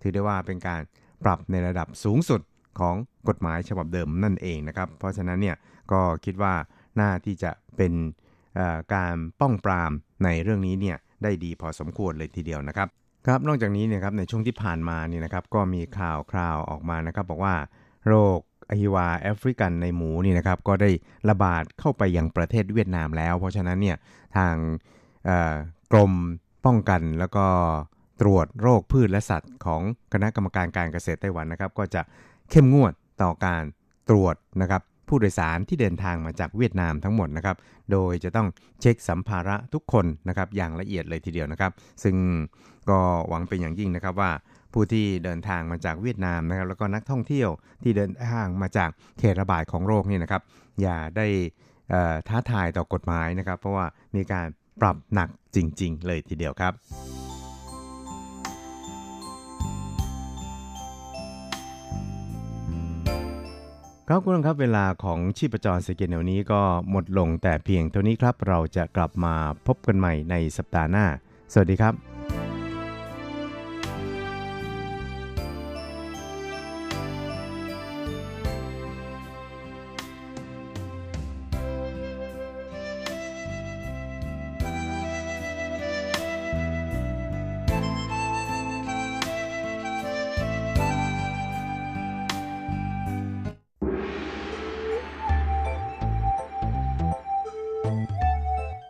ถือได้ว่าเป็นการปรับในระดับสูงสุดของกฎหมายฉบับเดิมนั่นเองนะครับ เพราะฉะนั้นเนี่ยก็คิดว่าน่าที่จะเป็นการป้องปรามในเรื่องนี้เนี่ยได้ดีพอสมควรเลยทีเดียวนะครับ ครับนอกจากนี้เนี่ยครับในช่วงที่ผ่านมานี่นะครับก็มีข่าวคราวออกมานะครับ บอกว่าโรคอหิวาแอฟริกันในหมูนี่นะครับก็ได้ระบาดเข้าไปยังประเทศเวียดนามแล้ว เพราะฉะนั้นเนี่ยทางกรมป้องกันแล้วก็ตรวจโรคพืชและสัตว์ของคณะกรรมการการเกษตรไต้หวันนะครับ ก็จะเข้มงวดต่อการตรวจนะครับ ผู้โดยสารที่เดินทางมาจากเวียดนามทั้งหมดนะครับ โดยจะต้องเช็คสัมภาระทุกคนนะครับอย่างละเอียดเลยทีเดียวนะครับ ซึ่งก็หวังเป็นอย่างยิ่งนะครับว่าผู้ที่เดินทางมาจากเวียดนามนะครับ แล้วก็นักท่องเที่ยวที่เดินทางมาจากเขตระบาดของโรคนี่นะครับ อย่าได้ท้าทายต่อกฎหมายนะครับ เพราะว่ามีการปรับหนักจริง ๆ เลยทีเดียวครับ ครับคุณผู้ชมครับเวลาของชีพจรสกินแนวนี้ก็หมดลงแต่เพียงเท่านี้ครับ เราจะกลับมาพบกันใหม่ในสัปดาห์หน้า สวัสดีครับ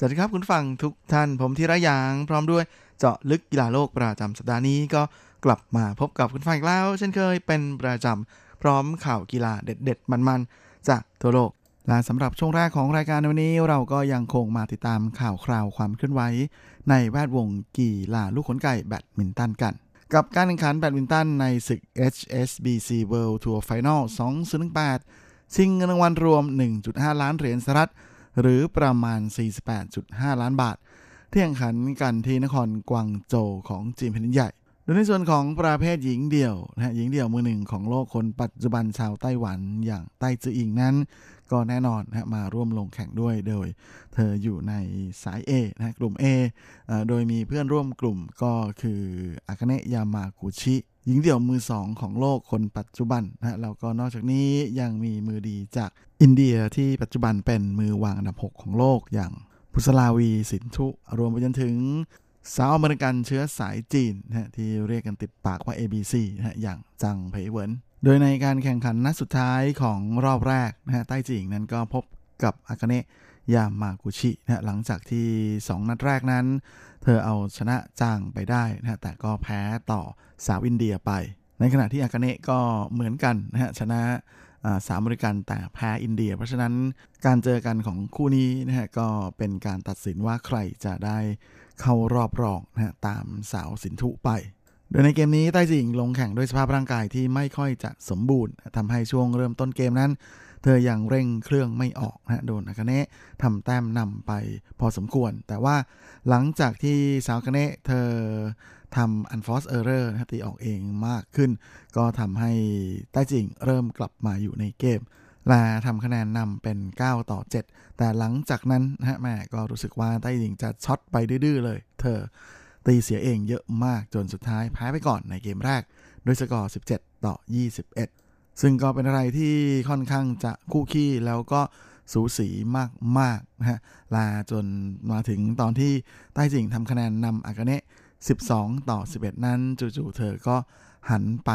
สวัสดีครับคุณฟังทุกท่านผมธีระยาง พร้อมด้วยเจาะลึกกีฬาโลกประจำสัปดาห์นี้ก็กลับมาพบกับคุณฟังอีกแล้ว เช่นเคยเป็นประจำพร้อมข่าวกีฬาเด็ด ๆ มันๆ จากทั่วโลก และสำหรับช่วงแรกของรายการวันนี้ เราก็ยังคงมาติดตามข่าวคราวความเคลื่อนไหวในแวดวงกีฬาลูกขนไก่แบดมินตันกัน กับการแข่งขันแบดมินตันในศึก HSBC World Tour Final 2018ชิงเงินรางวัลรวม 1.5 ล้านเหรียญสหรัฐ หรือประมาณ 48.5 ล้านบาท ที่แข่งขันกันที่นครกวางโจวของจีนแผ่นดินใหญ่โดยในส่วนของประเภทหญิงเดี่ยวนะฮะหญิงเดี่ยวมือหนึ่งของโลกคนปัจจุบันชาวไต้หวันอย่างไต้จืออิงนั้น ก็แน่นอนนะมาร่วมลงแข่งด้วยโดย เธออยู่ในสาย A นะกลุ่ม A เอโดยมีเพื่อนร่วมกลุ่มก็คืออากาเนะยามากุชิ หญิงเดี่ยวมือสองของโลกคนปัจจุบันนะฮะแล้วก็นอกจากนี้ยังมีมือดีจาก อินเดียที่ปัจจุบันเป็นมือวางอันดับ 6 ของโลกอย่างพุสลาวีสินทุรวมไปจนถึงสาวอเมริกันเชื้อสายจีนนะที่เรียกกันติดปากว่า ABC นะอย่างจังเผยเวินโดยในการแข่งขันนัดสุดท้ายของรอบแรกนะฮะใต้จีงนั้นก็พบกับอากาเนะยามากุชินะหลังจากที่ 2 นัดแรกนั้น เธอเอาชนะจางไปได้นะแต่ก็แพ้ต่อสาวอินเดียไป ในขณะที่อากาเนะก็เหมือนกันนะฮะชนะ สาวอเมริกันแต่แพ้อินเดีย เพราะฉะนั้นการเจอกันของคู่นี้นะฮะก็เป็นการตัดสินว่าใครจะได้เข้ารอบรองนะฮะตามสาวสินธุไป โดยในเกมนี้ไต้จิงลงแข่งด้วยสภาพร่างกายที่ไม่ค่อยจะสมบูรณ์ทำให้ช่วงเริ่มต้นเกมนั้น เธอยังเร่งเครื่องไม่ออกนะฮะโดนอากาเนะทำแต้มนำไปพอสมควร แต่ว่าหลังจากที่สาวกาเนะเธอ ทำ unforced error นะตีออกเองมากขึ้น ก็ทำให้ไต้จิงเริ่มกลับมาอยู่ในเกมและทำคะแนนนำเป็น 9 ต่อ 7 แต่หลังจากนั้นนะฮะแม่ก็รู้สึกว่าไต้จิงจะช็อตไปดื้อเลย เธอตีเสียเองเยอะมากจนสุดท้ายแพ้ไปก่อนในเกมแรก ด้วยสกอร์ 17 ต่อ 21 ซึ่งก็เป็นอะไรที่ค่อนข้างจะคู่ขี้แล้วก็สูสีมากๆนะฮะลาจนมาถึงตอนที่ใต้จิงทำคะแนนนำอากาเนะ 12 ต่อ 11 นั้นจู่ๆเธอก็หันไป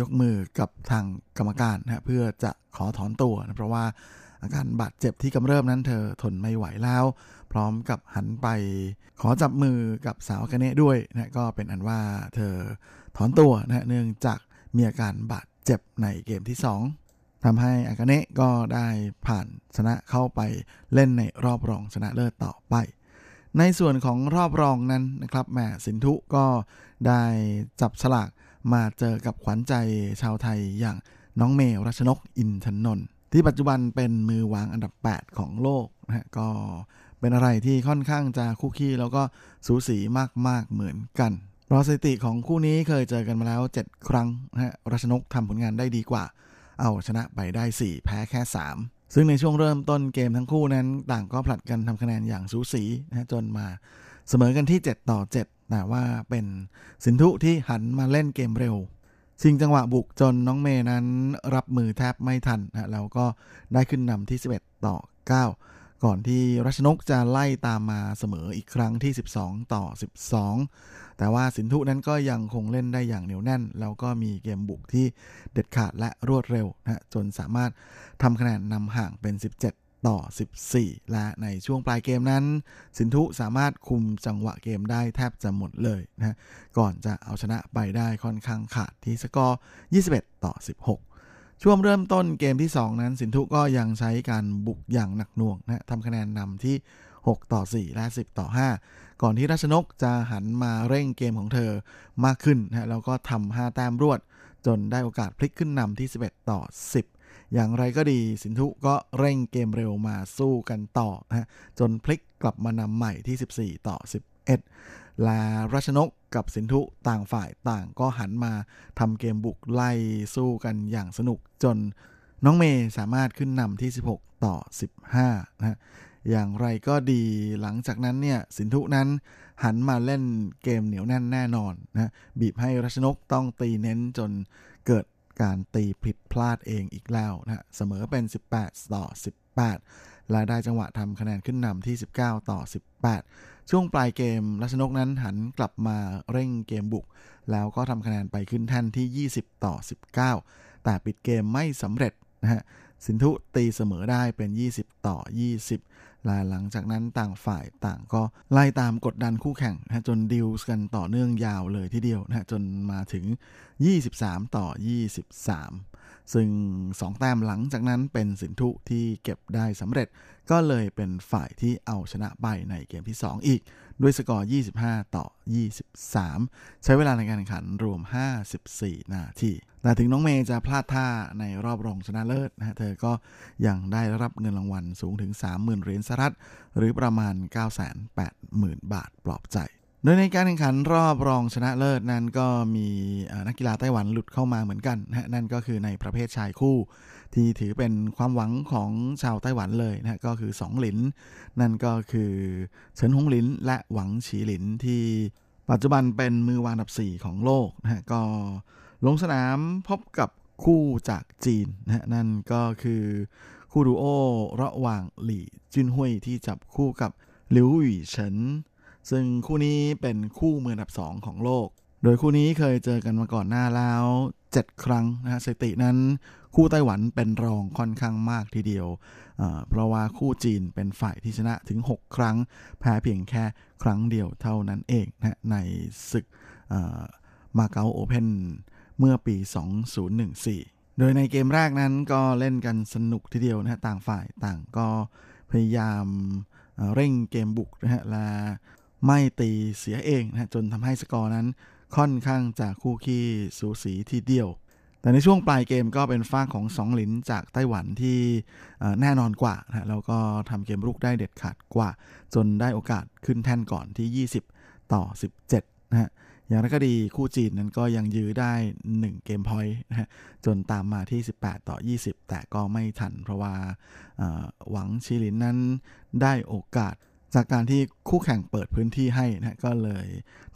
ยกมือกับทางกรรมการนะเพื่อจะขอถอนตัวนะเพราะว่าอาการบาดเจ็บที่กำเริบนั้นเธอทนไม่ไหวแล้ว พร้อมกับหันไปขอจับมือกับสาวกเนะด้วยนะก็เป็นอันว่าเธอถอนตัวนะฮะเนื่องจากมีอาการบาดเจ็บในเกมที่ 2ทำให้อากาเนะก็ได้ผ่านชนะเข้าไปเล่นในรอบรองชนะเลิศต่อไป ในส่วนของรอบรองนั้นนะครับแหมสินทุก็ได้จับฉลากมาเจอกับขวัญใจชาวไทยอย่างน้องเมรัชนกอินทนนท์ที่ปัจจุบันเป็นมือวางอันดับ 8 ของโลกนะฮะก็เป็นอะไรที่ค่อนข้างจะคู่ขี้แล้วก็สูสีมากๆเหมือนกันราะสถิติของคู่นี้เคยเจอกันมาแล้ว 7 ครั้งนะฮะรัชนกทำผลงานได้ดีกว่า เอาชนะไปได้ 4 แพ้แค่ 3 ซึ่งในช่วงเริ่มต้นเกมทั้งคู่นั้น ต่างก็ผลัดกันทำคะแนนอย่างสูสีนะฮะจนมาเสมอกันที่ 7 ต่อ 7 แต่ว่าเป็นสินธุที่หันมาเล่นเกมเร็วชิงจังหวะบุกจนน้องเมย์นั้นรับมือแทบไม่ทันนะแล้วก็ได้ขึ้นนำที่ 11 ต่อ 9 ก่อนที่รัชนกจะไล่ตามมาเสมออีกครั้งที่ 12 ต่อ 12 แต่ว่าสินธุนั้นก็ยังคงเล่นได้อย่างเหนียวแน่น แล้วก็มีเกมบุกที่เด็ดขาดและรวดเร็วนะจนสามารถทำคะแนนนำห่างเป็น 17 ต่อ 14 และในช่วงปลายเกมนั้น สินธุสามารถคุมจังหวะเกมได้แทบจะหมดเลยนะก่อนจะเอาชนะไปได้ค่อนข้างขาดที่สกอร์ 21 ต่อ 16 ช่วงเริ่มต้นเกมที่ 2 นั้น สินธุก็ยังใช้การบุกอย่างหนักหน่วงนะทำคะแนนนำที่ 6 ต่อ 4 และ 10 ต่อ 5 ก่อนที่ราชนกจะหันมาเร่งเกมของเธอมากขึ้นนะแล้วก็ทำ5แต้มรวด จนได้โอกาสพลิกขึ้นนำที่ 11 ต่อ 10 อย่างไรก็ดีสินธุก็เร่งเกมเร็วมาสู้กันต่อนะจนพลิกกลับมานำใหม่ที่ 14 ต่อ 11 ละราชนกกับสินธุต่างฝ่ายต่างก็หันมาทำเกมบุกไล่สู้กันอย่างสนุกจนน้องเมย์สามารถขึ้นนำที่ 16 ต่อ 15 นะอย่างไรก็ดีหลังจากนั้นเนี่ยสินธุนั้นหันมาเล่นเกมเหนียวแน่นแน่นอนนะบีบให้รัชนกต้องตีเน้นจนเกิดการตีผิดพลาดเองอีกแล้วนะเสมอเป็น 18 ต่อ 18 และได้จังหวะทำคะแนนขึ้นนำที่ 19 ต่อ 18 ช่วงปลายเกมรัชนกนั้นหันกลับมาเร่งเกมบุก แล้วก็ทำคะแนนไปขึ้นแท่นที่ 20 ต่อ 19 แต่ปิดเกมไม่สำเร็จนะฮะสินธุตีเสมอได้เป็น 20 ต่อ 20 และหลังจากนั้นต่างฝ่ายต่างก็ไล่ตามกดดันคู่แข่งนะจนดิวส์กันต่อเนื่องยาวเลยทีเดียวนะจนมาถึง 23 ต่อ 23 ซึ่ง 2 แต้มหลังจากนั้นเป็นสินธุที่เก็บได้สำเร็จ ก็เลยเป็นฝ่ายที่เอาชนะไปในเกมที่ 2 อีก ด้วยสกอร์ 25 ต่อ 23 ใช้เวลาในการแข่งขันรวม 54 นาทีแต่ถึงน้องเมย์จะพลาดท่าในรอบรองชนะเลิศนะฮะเธอก็ยังได้รับเงินรางวัลสูงถึง 30,000เหรียญสหรัฐ หรือประมาณ 980,000 บาทปลอบใจ โดยในการแข่งขันรอบรองชนะเลิศนั้นก็มีนักกีฬาไต้หวันหลุดเข้ามาเหมือนกันนะนั่นก็คือในประเภทชายคู่ ที่ถือเป็นความหวังของชาวไต้หวันเลยนะก็คือ 2 หลิน นั่นก็คือเฉินหงหลิน และหวังฉีหลินที่ปัจจุบันเป็นมือวางอันดับ 4 ของโลกนะฮะก็ลงสนามพบกับคู่จากจีนนะนั่นก็คือคู่ดูโอระหว่างหลี่จินหุยที่จับคู่กับหลิวหวี่เฉิน ซึ่งคู่นี้เป็นคู่มืออันดับ 2 ของโลก โดยคู่นี้เคยเจอกันมาก่อนหน้าแล้ว 7 ครั้งนะฮะสถิตินั้น คู่ไต้หวันเป็นรองค่อนข้างมากทีเดียว เพราะว่าคู่จีนเป็นฝ่ายที่ชนะถึง 6 ครั้ง แพ้เพียงแค่ครั้งเดียวเท่านั้นเองนะในศึกมาเก๊าโอเพนเมื่อปี 2014 โดยในเกมแรกนั้นก็เล่นกันสนุกทีเดียวนะฮะต่างฝ่ายต่างก็พยายามเร่งเกมบุกนะฮะและ ไม่ตีเสียเองนะจนทำให้สกอร์นั้นค่อนข้างจะคู่คี่สูสีทีเดียว แต่ในช่วงปลายเกมก็เป็นฝั่งของสองหลินจากไต้หวันที่แน่นอนกว่านะแล้วก็ทำเกมรุกได้เด็ดขาดกว่า จนได้โอกาสขึ้นแท่นก่อนที่ 20 ต่อ 17นะฮะอย่างไรก็ดีคู่จีนนั้นก็ยังยื้อได้ 1 game point นะฮะจนตามมาที่ 18 ต่อ 20 แต่ก็ไม่ทันเพราะว่าหวังชิลินนั้นได้โอกาส จากการที่คู่แข่งเปิดพื้นที่ให้นะก็เลย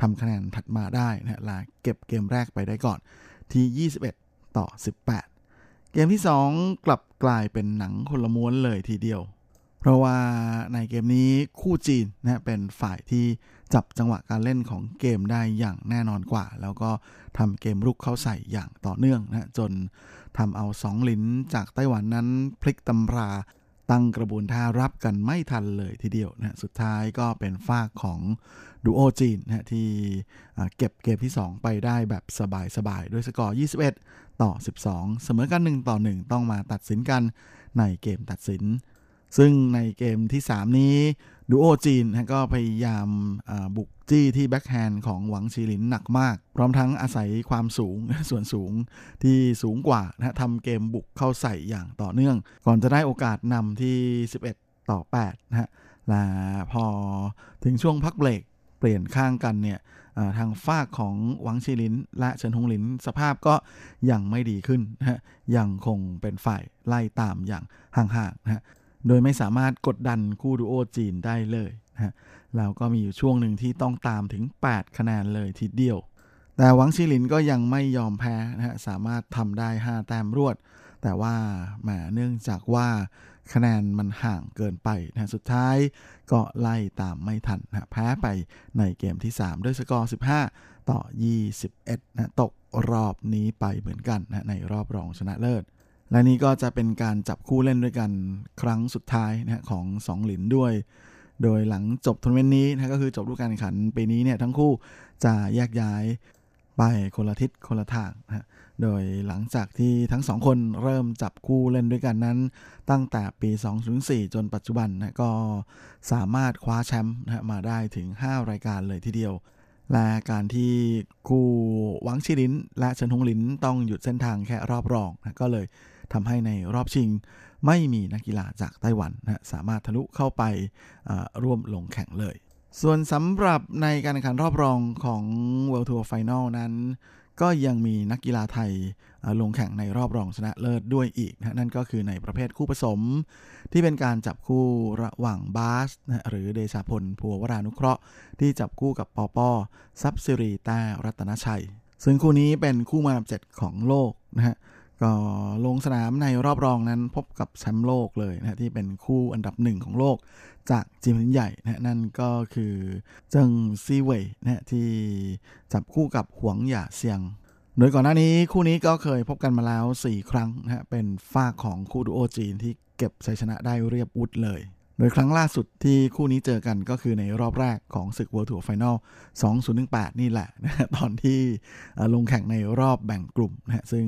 ทำคะแนนถัดมาได้นะลาเก็บเกมแรกไปได้ก่อนที่ 21 ต่อ 18 เกมที่ 2 กลับกลายเป็นหนังคนละม้วนเลยทีเดียว เพราะว่าในเกมนี้คู่จีนนะเป็นฝ่ายที่จับจังหวะการเล่นของเกมได้อย่างแน่นอนกว่า แล้วก็ทำเกมรุกเข้าใส่อย่างต่อเนื่องนะจนทำเอาสองลิ้นจากไต้หวันนั้นพลิกตำรา ตั้งกระบวนท่ารับกันไม่ทันเลยทีเดียวนะสุดท้ายก็เป็นฝั่งของดูโอจีนนะที่เก็บเกมที่ 2 ไปได้แบบสบายๆด้วยสกอร์ 21 ต่อ 12 เสมอกัน 1 ต่อ 1 ต้องมาตัดสินกันในเกมตัดสิน ซึ่งในเกมที่ 3 นี้ ดูโอจีนก็พยายามบุกจี้ที่แบ็คแฮนด์ของหวังชีลินหนักมาก พร้อมทั้งอาศัยความสูงส่วนสูงที่สูงกว่านะทำเกมบุกเข้าใส่อย่างต่อเนื่อง ก่อนจะได้โอกาสนำที่ 11 ต่อ 8 นะฮะและพอถึงช่วงพักเบรกเปลี่ยนข้างกันเนี่ยทางฝากของหวังชีลินและเฉินหงหลินสภาพก็ยังไม่ดีขึ้นนะฮะยังคงเป็นฝ่ายไล่ตามอย่างห่างๆนะฮะ โดยไม่สามารถกดดันคู่ดูโอจีนได้เลยนะฮะแล้วก็มีอยู่ช่วงหนึ่งที่ต้องตามถึง 8 คะแนนเลยทีเดียว แต่หวังชิลินก็ยังไม่ยอมแพ้นะฮะสามารถทำได้ 5 แต้มรวด แต่ว่าแหมเนื่องจากว่าคะแนนมันห่างเกินไปนะสุดท้ายก็ไล่ตามไม่ทันนะแพ้ไปในเกมที่ 3 ด้วยสกอร์ 15 ต่อ 21นะตกรอบนี้ไปเหมือนกันนะในรอบรองชนะเลิศ และนี้ก็จะเป็นการจับคู่เล่นด้วยกันครั้งสุดท้ายนะของสองหลินด้วย โดยหลังจบทัวร์นาเมนต์นี้นะก็คือจบฤดูกาลแข่งขันปีนี้เนี่ยทั้งคู่จะแยกย้ายไปคนละทิศคนละทางนะโดยหลังจากที่ทั้งสองคนเริ่มจับคู่เล่นด้วยกันนั้น ตั้งแต่ปี 2004 จนปัจจุบันนะก็สามารถคว้าแชมป์นะมาได้ถึง 5 รายการเลยทีเดียว และการที่คู่วังชิรินและเฉินหงหลินต้องหยุดเส้นทางแค่รอบรองนะก็เลย ทำให้ในรอบชิงไม่มีนักกีฬาจากไต้หวันนะสามารถทะลุเข้าไปร่วมลงแข่งเลย ส่วนสำหรับในการแข่งขันรอบรองของ World Tour Final นั้น ก็ยังมีนักกีฬาไทยลงแข่งในรอบรองชนะเลิศด้วยอีกนะนั่นก็คือในประเภทคู่ผสม ที่เป็นการจับคู่ระหว่างบาสนะหรือเดชาพลพัววรานุเคราะห์ ที่จับคู่กับปอปอซับซิรีแต้รัตนชัย ซึ่งคู่นี้เป็นคู่มาดับเจ็ดของโลกนะฮะ ก็ลงสนามในรอบรองนั้นพบกับแชมป์โลกเลยนะที่เป็นคู่อันดับหนึ่งของโลกจากจีนใหญ่นะนั่นก็คือเจิงซีเว่ยนะที่จับคู่กับหวงหย่าเซียง โดยก่อนหน้านี้คู่นี้ก็เคยพบกันมาแล้ว 4 ครั้งนะเป็นฝ้าของคู่ดูโอจีนที่เก็บชัยชนะได้เรียบวุฒเลย โดยครั้งล่าสุดที่คู่นี้เจอกันก็คือในรอบแรกของศึก World Tour Final 2018 นี่แหละนะตอนที่ลงแข่งในรอบแบ่งกลุ่มนะซึ่ง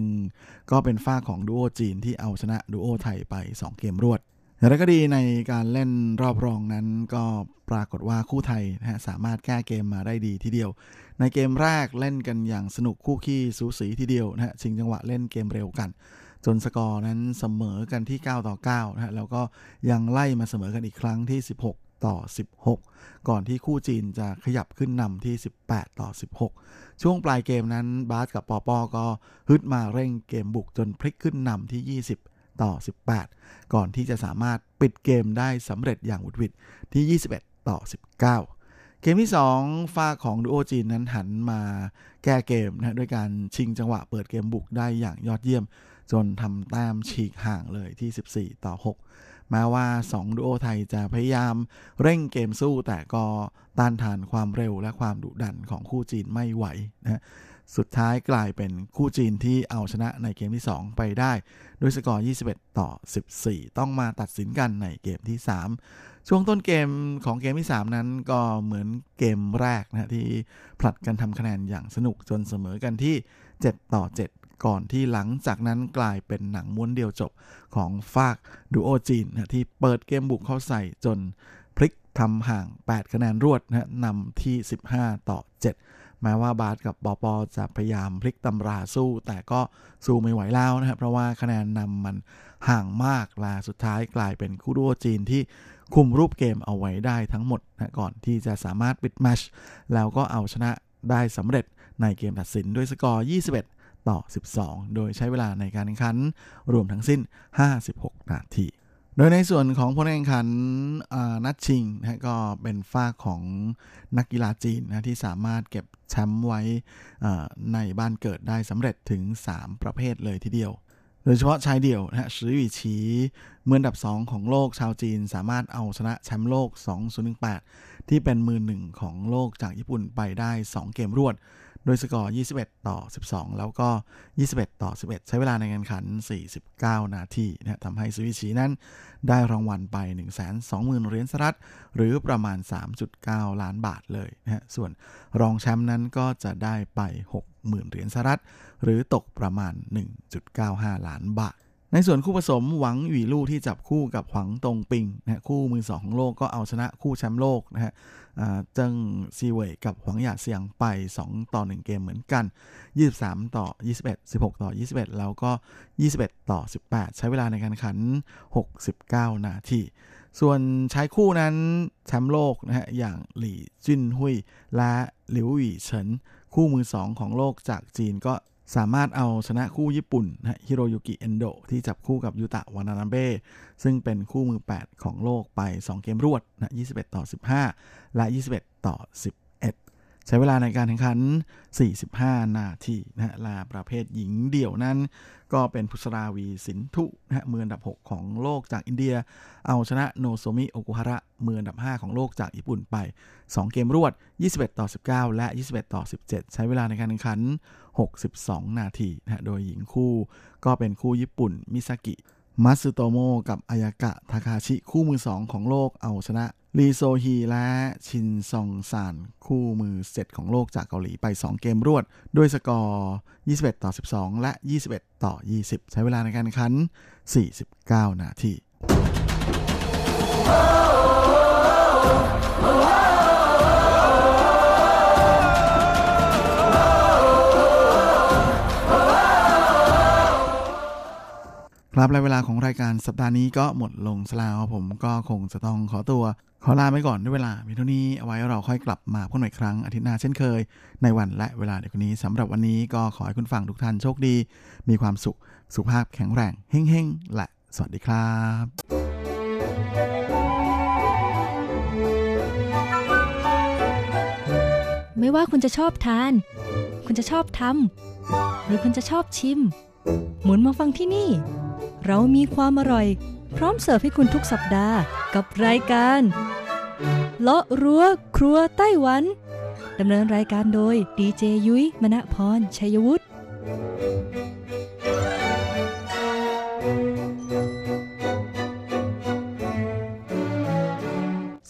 ก็เป็นฝ้าของดูโอจีนที่เอาชนะดูโอไทยไป 2 เกมรวดอย่ก็ดีในการเล่นรอบรองนั้นก็ปรากฏว่าคู่ไทยนะสามารถแก้เกมมาได้ดีทีเดียว ในเกมแรกเล่นกันอย่างสนุกคู่ขี้สูสีทีเดียวนะฮะชิงจังหวะเล่นเกมเร็วกัน จนสกอร์นั้นเสมอกันที่ 9 ต่อ9นะฮะแล้วก็ยังไล่มาเสมอกันอีกครั้งที่ 16 ต่อ 16 ก่อนที่คู่จีนจะขยับขึ้นนำที่ 18 ต่อ 16 ช่วงปลายเกมนั้นบาสกับปอปอก็ฮึดมาเร่งเกมบุกจนพลิกขึ้นนำที่ 20 ต่อ 18 ก่อนที่จะสามารถปิดเกมได้สำเร็จอย่างวุดวิดที่ 21 ต่อ 19เกมที่ 2 ฝ้าของดูโอจีนนั้นหันมาแก้เกมนะด้วยการชิงจังหวะเปิดเกมบุกได้อย่างยอดเยี่ยม จนทำแต้มฉีกห่างเลยที่ 14 ต่อ 6 แม้ว่า 2ดูโอไทยจะพยายามเร่งเกมสู้แต่ก็ต้านทานความเร็วและความดุดันของคู่จีนไม่ไหวนะสุดท้ายกลายเป็นคู่จีนที่เอาชนะในเกมที่ 2 ไปได้ ด้วยสกอร์ 21 ต่อ 14 ต้องมาตัดสินกันในเกมที่ 3 ช่วงต้นเกมของเกมที่ 3 นั้นก็เหมือนเกมแรกนะที่ผลัดกันทำคะแนนอย่างสนุกจนเสมอกันที่ 7 ต่อ 7 ก่อนที่หลังจากนั้นกลายเป็นหนังม้วนเดียวจบของฟากดูโอจีนนะที่เปิดเกมบุกเข้าใส่จนพลิกทำห่าง 8 คะแนนรวดนะนำที่ 15 ต่อ 7 แม้ว่าบาสกับปอปอจะพยายามพลิกตำราสู้ แต่ก็สู้ไม่ไหวแล้วนะครับเพราะว่าคะแนนนำมันห่างมากและสุดท้ายกลายเป็นคู่ดูโอจีนที่คุมรูปเกมเอาไว้ได้ทั้งหมดนะก่อนที่จะสามารถปิดแมชแล้วก็เอาชนะได้สำเร็จในเกมตัดสินด้วยสกอร์ 21 ต่อ 12 โดยใช้เวลาในการแข่งขันรวมทั้งสิ้น 56 นาทีโดยในส่วนของผลการแข่งขันนัดชิงนะก็เป็นฝ้าของนักกีฬาจีนนะที่สามารถเก็บแชมป์ไว้ในบ้านเกิดได้สำเร็จถึง 3 ประเภทเลยทีเดียว โดยเฉพาะชายเดี่ยวนะฮะชือหวีฉีเมื่อดับ 2 ของโลกชาวจีนสามารถเอาชนะแชมป์โลก 2018 ที่เป็นมือหนึ่งของโลกจากญี่ปุ่นไปได้ 2 เกมรวด โดยสกอร์ 21 ต่อ 12 แล้วก็ 21 ต่อ 11 ใช้เวลาในการขัน 49 นาทีนะทำให้ซูวิชีนั้นได้รางวัลไป 120,000 เหรียญสหรัฐ หรือประมาณ 3.9 ล้านบาทเลยนะฮะ ส่วนรองแชมป์นั้นก็จะได้ไป 60,000 เหรียญสหรัฐ หรือตกประมาณ 1.95 ล้านบาท ในส่วนคู่ผสมหวังหวีลู่ที่จับคู่กับหวังตงปิงนะคู่มือสองของโลกก็เอาชนะคู่แชมป์โลกนะฮะเจิงซีเว่ยกับหวังหยาเซียงไป 2 ต่อ 1 เกมเหมือนกัน 23 ต่อ 21 16 ต่อ 21 แล้วก็ 21 ต่อ 18 ใช้เวลาในการขัน 69 นาที ส่วนชายคู่นั้นแชมป์โลกนะฮะอย่างหลี่จินหุยและหลิวหวี่เฉินคู่มือ2ของโลกจากจีนก็ สามารถเอาชนะคู่ญี่ปุ่นนะฮิโรยุกิเอนโดที่จับคู่กับยูตะวานานาเบซึ่งเป็นคู่มือ 8 ของโลกไป 2 เกมรวดนะ21 ต่อ 15 และ 21 ต่อ 10 ใช้เวลาในการแข่งขัน 45 นาทีนะฮะลาประเภทหญิงเดี่ยวนั้น ก็เป็นพุสราวีสินทุนะฮะมืออันดับ 6 ของโลกจากอินเดีย เอาชนะโนโซมิโอกุฮาระมืออันดับ 5 ของโลกจากญี่ปุ่นไป 2 เกมรวด 21 ต่อ 19 และ 21 ต่อ 17 ใช้เวลาในการแข่งขัน 62 นาทีนะฮะโดยหญิงคู่ก็เป็นคู่ญี่ปุ่นมิซากิมัตสึโตโมกับอายากะทาคาชิคู่มือ 2 ของโลกเอาชนะ ลีโซฮีและชินซองซานคู่มือเซตของโลกจากเกาหลีไป 2 เกมรวด ด้วยสกอร์ 21 ต่อ 12 และ 21 ต่อ 20 ใช้เวลาในการแข่งขัน 49 นาทีครับและเวลาของรายการสัปดาห์นี้ก็หมดลงสลาวผมก็คงจะต้องขอตัว ขอลาไปก่อนด้วยเวลามีเท่านี้เอาไว้เราค่อยกลับมาพบกันอีกครั้งอาทิตย์หน้าเช่นเคย ในวันและเวลาเดียวกันนี้สำหรับวันนี้ก็ขอให้คุณฟังทุกท่านโชคดี มีความสุข สุขภาพแข็งแรงเฮ้งๆ และสวัสดีครับ ไม่ว่าคุณจะชอบทาน คุณจะชอบทำหรือคุณจะชอบชิม หมุนมาฟังที่นี่ เรามีความอร่อย พร้อมเสิร์ฟให้คุณทุกสัปดาห์กับรายการเลาะรั้วครัวไต้หวันดำเนินรายการโดยดีเจยุ้ยมณพรชัยวุฒิ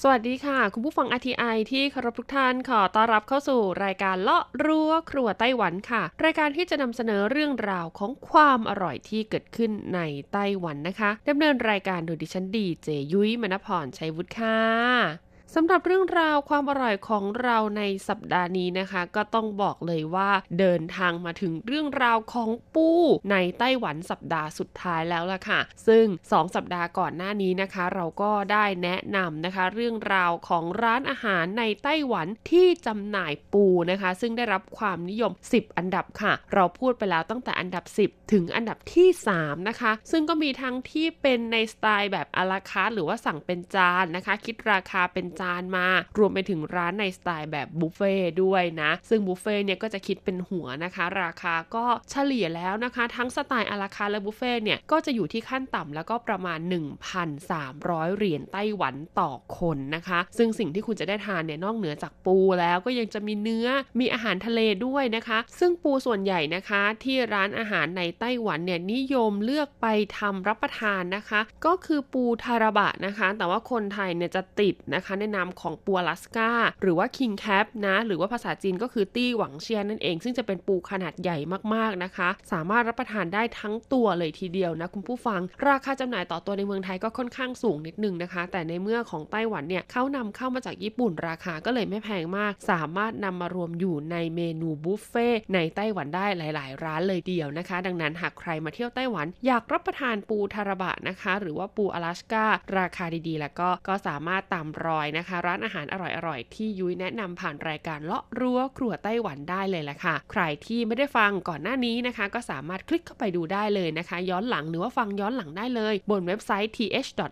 สวัสดีค่ะ คุณผู้ฟัง RTI ที่เคารพทุกท่านขอต้อนรับเข้าสู่รายการเลาะรั้วครัวไต้หวันค่ะ รายการที่จะนำเสนอเรื่องราวของความอร่อยที่เกิดขึ้นในไต้หวันนะคะดำเนินรายการโดยดิฉันดีเจยุ้ยมณพรชัยวุฒิค่ะ สำหรับเรื่องราวความอร่อยของเราในสัปดาห์นี้นะคะ ก็ต้องบอกเลยว่าเดินทางมาถึงเรื่องราวของปูในไต้หวันสัปดาห์สุดท้ายแล้วล่ะค่ะ ซึ่ง 2 สัปดาห์ก่อนหน้านี้นะคะ เราก็ได้แนะนำนะคะ เรื่องราวของร้านอาหารในไต้หวันที่จำหน่ายปูนะคะ ซึ่งได้รับความนิยม 10 อันดับค่ะ เราพูดไปแล้วตั้งแต่อันดับ 10 ถึงอันดับที่ 3 นะคะ ซึ่งก็มีทั้งที่เป็นในสไตล์แบบอาราคาร์หรือว่าสั่งเป็นจานนะคะ คิดราคาเป็นจานมา รวมไปถึงร้านในสไตล์แบบบุฟเฟ่ด้วยนะ ซึ่งบุฟเฟ่เนี่ยก็จะคิดเป็นหัวนะคะ ราคาก็เฉลี่ยแล้วนะคะ ทั้งสไตล์อาราคาและบุฟเฟ่เนี่ยก็จะอยู่ที่ขั้นต่ำแล้วก็ประมาณ 1,300 เหรียญไต้หวันต่อคนนะคะ ซึ่งสิ่งที่คุณจะได้ทานเนี่ยนอกเหนือจากปูแล้วก็ยังจะมีเนื้อมีอาหารทะเลด้วยนะคะ ซึ่งปูส่วนใหญ่นะคะที่ร้านอาหารในไต้หวันเนี่ยนิยมเลือกไปทำรับประทานนะคะ ก็คือปูทาราบะนะคะ แต่ว่าคนไทยเนี่ยจะติดนะคะในนามของปูอลาสกาหรือว่า king crab นะหรือว่าภาษาจีนก็คือ 帝王蟹 นั่นเอง ซึ่งจะเป็นปูขนาดใหญ่มากๆนะคะ สามารถรับประทานได้ทั้งตัวเลยทีเดียวนะคุณผู้ฟัง ราคาจำหน่ายต่อตัวในเมืองไทยก็ค่อนข้างสูงนิดนึงนะคะ แต่ในเมื่อของไต้หวันเนี่ยเขานำเข้ามาจากญี่ปุ่นราคาก็เลยไม่แพงมาก สามารถนำมารวมอยู่ในเมนูบุฟเฟ่ต์ในไต้หวันได้หลาย ๆ ร้านเลยเดียวนะคะ ดังนั้นหากใครมาเที่ยวไต้หวัน อยากรับประทานปูทาราบะนะคะ หรือว่าปูอลาสการาคาดีๆ แล้วก็ก็สามารถตามรอยนะคะ ร้านอาหารอร่อยๆ ที่ยุ้ยแนะนำผ่านรายการเลาะรั้วครัวไต้หวันได้เลยแหละค่ะ ใครที่ไม่ได้ฟังก่อนหน้านี้นะคะ ก็สามารถคลิกเข้าไปดูได้เลยนะคะ ย้อนหลังหรือว่าฟังย้อนหลังได้เลย บนเว็บไซต์ th.rti.org.tw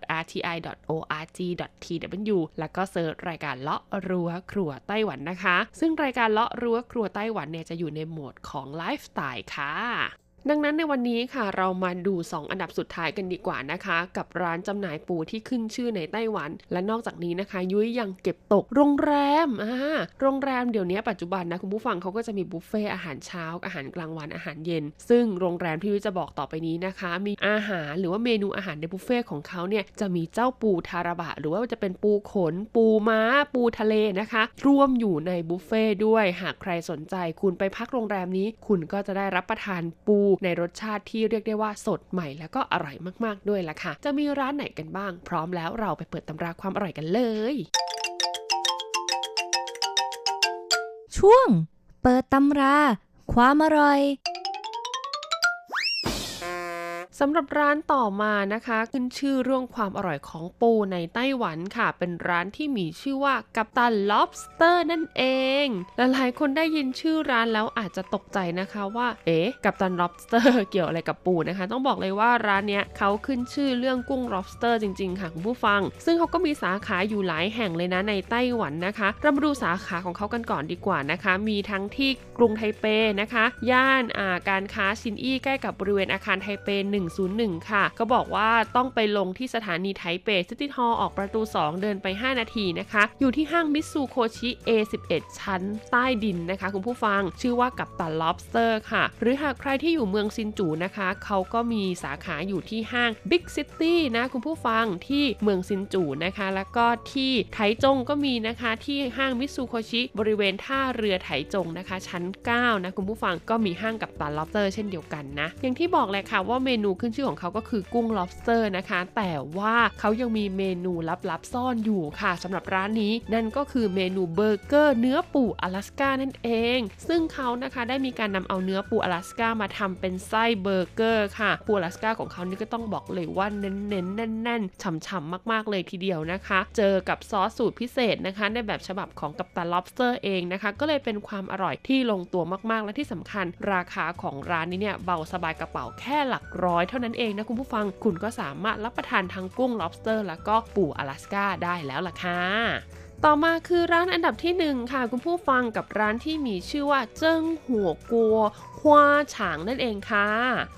แล้วก็เซิร์ชรายการเลาะรั้วครัวไต้หวันนะคะ ซึ่งรายการเลาะรั้วครัวไต้หวันเนี่ยจะอยู่ในโหมดของไลฟ์สไตล์ค่ะ ดังนั้นในวันนี้ค่ะเรามาดู 2 อันดับสุดท้ายกันดีกว่านะคะ กับร้านจำหน่ายปูที่ขึ้นชื่อในไต้หวัน และนอกจากนี้นะคะ ยุ้ยยังเก็บตกโรงแรมอ่าโรงแรมเดี๋ยวนี้ปัจจุบันนะคุณผู้ฟังเขาก็จะมีบุฟเฟ่อาหารเช้า อาหารกลางวันอาหารเย็น ซึ่งโรงแรมที่ยุ้ยจะบอกต่อไปนี้นะคะ มีอาหารหรือว่าเมนูอาหารในบุฟเฟ่ของเขาเนี่ยจะมีเจ้าปูทาราบะ หรือว่าจะเป็นปูขน ปูม้า ปูทะเลนะคะ รวมอยู่ในบุฟเฟ่ด้วยหากใครสนใจ คุณไปพักโรงแรมนี้ คุณก็จะได้รับประทานปูในรสชาติที่เรียกได้ว่าสดใหม่แล้วก็อร่อยมากๆด้วยล่ะค่ะ จะมีร้านไหนกันบ้าง พร้อมแล้วเราไปเปิดตำราความอร่อยกันเลย ช่วง เปิดตำรา ความอร่อย สำหรับร้านต่อมานะคะ ขึ้นชื่อเรื่องความอร่อยของปูในไต้หวันค่ะ เป็นร้านที่มีชื่อว่ากัปตัน lobster นั่นเองหลายๆคนได้ยินชื่อร้านแล้วอาจจะตกใจนะคะว่า เอ๊ะกัปตัน lobster เกี่ยวอะไรกับปูนะคะ ต้องบอกเลยว่าร้านเนี้ยเขาขึ้นชื่อเรื่องกุ้ง lobster จริงๆค่ะคุณผู้ฟัง ซึ่งเขาก็มีสาขาอยู่หลายแห่งเลยนะในไต้หวันนะคะเรามาดูสาขาของเขากันก่อนดีกว่านะคะ มีทั้งที่กรุงไทเปนะคะ ย่านอ่าการค้าซินอี้ใกล้กับบริเวณอาคารไทเป1 101 ค่ะ ก็บอกว่าต้องไปลงที่สถานีไทเป City Hall ออกประตู 2 เดินไป 5 นาทีนะคะ อยู่ที่ห้างมิซูโคชิ A11 ชั้นใต้ดินนะคะ คุณผู้ฟังชื่อว่ากัปตันล็อบสเตอร์ค่ะ หรือหากใครที่อยู่เมืองซินจูนะคะ เขาก็มีสาขาอยู่ที่ห้าง Big City นะ คุณผู้ฟังที่เมืองซินจูนะคะ แล้วก็ที่ไถจงก็มีนะคะที่ห้างมิซูโคชิ บริเวณท่าเรือไถจงนะคะ ชั้น 9 นะ คุณผู้ฟังก็มีห้างกัปตันล็อบสเตอร์เช่นเดียวกันนะ อย่างที่บอกเลยค่ะว่าเมนูขึ้นชื่อของเขาก็คือกุ้ง lobster นะคะ แต่ว่าเขายังมีเมนูลับๆซ่อนอยู่ค่ะสำหรับร้านนี้นั่นก็คือเมนูเบอร์เกอร์เนื้อปูอลาสกานั่นเอง ซึ่งเขานะคะได้มีการนำเอาเนื้อปูอลาสกามาทำเป็นไส้เบอร์เกอร์ค่ะปูอลาสกาของเขานี่ก็ต้องบอกเลยว่าเน้นๆแน่นๆฉ่ำๆมากๆเลยทีเดียวนะคะ เจอกับซอสสูตรพิเศษนะคะ ในแบบฉบับของกัปตัน lobster เองนะคะ ก็เลยเป็นความอร่อยที่ลงตัวมากๆ และที่สำคัญ ราคาของร้านนี้เนี่ยเบาสบายกระเป๋าแค่หลักร้อยเท่านั้นเองนะคุณผู้ฟังคุณก็สามารถรับประทานทั้งกุ้ง lobster แล้วก็ปูอลาสกาได้แล้วล่ะค่ะต่อมาคือร้านอันดับที่ 1 ค่ะคุณผู้ฟังกับร้านที่มีชื่อว่าเจิ้งหัวกัวฮวาฉางนั่นเองค่ะ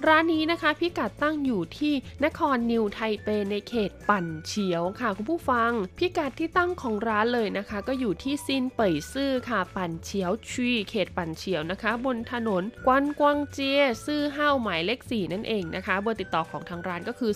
ร้านนี้นะคะพิกัดตั้งอยู่ที่นครนิวไทเปในเขตปั่นเฉียวค่ะคุณผู้ฟัง พิกัดที่ตั้งของร้านเลยนะคะ ก็อยู่ที่ซินเป่ยซื่อค่ะปั่นเฉียวชีเขตปั่นเฉียวนะคะ บนถนนกวนกวางเจียซื่อห้าวหมายเลข4นั่นเองนะคะ เบอร์ติดต่อของทางร้านก็คือ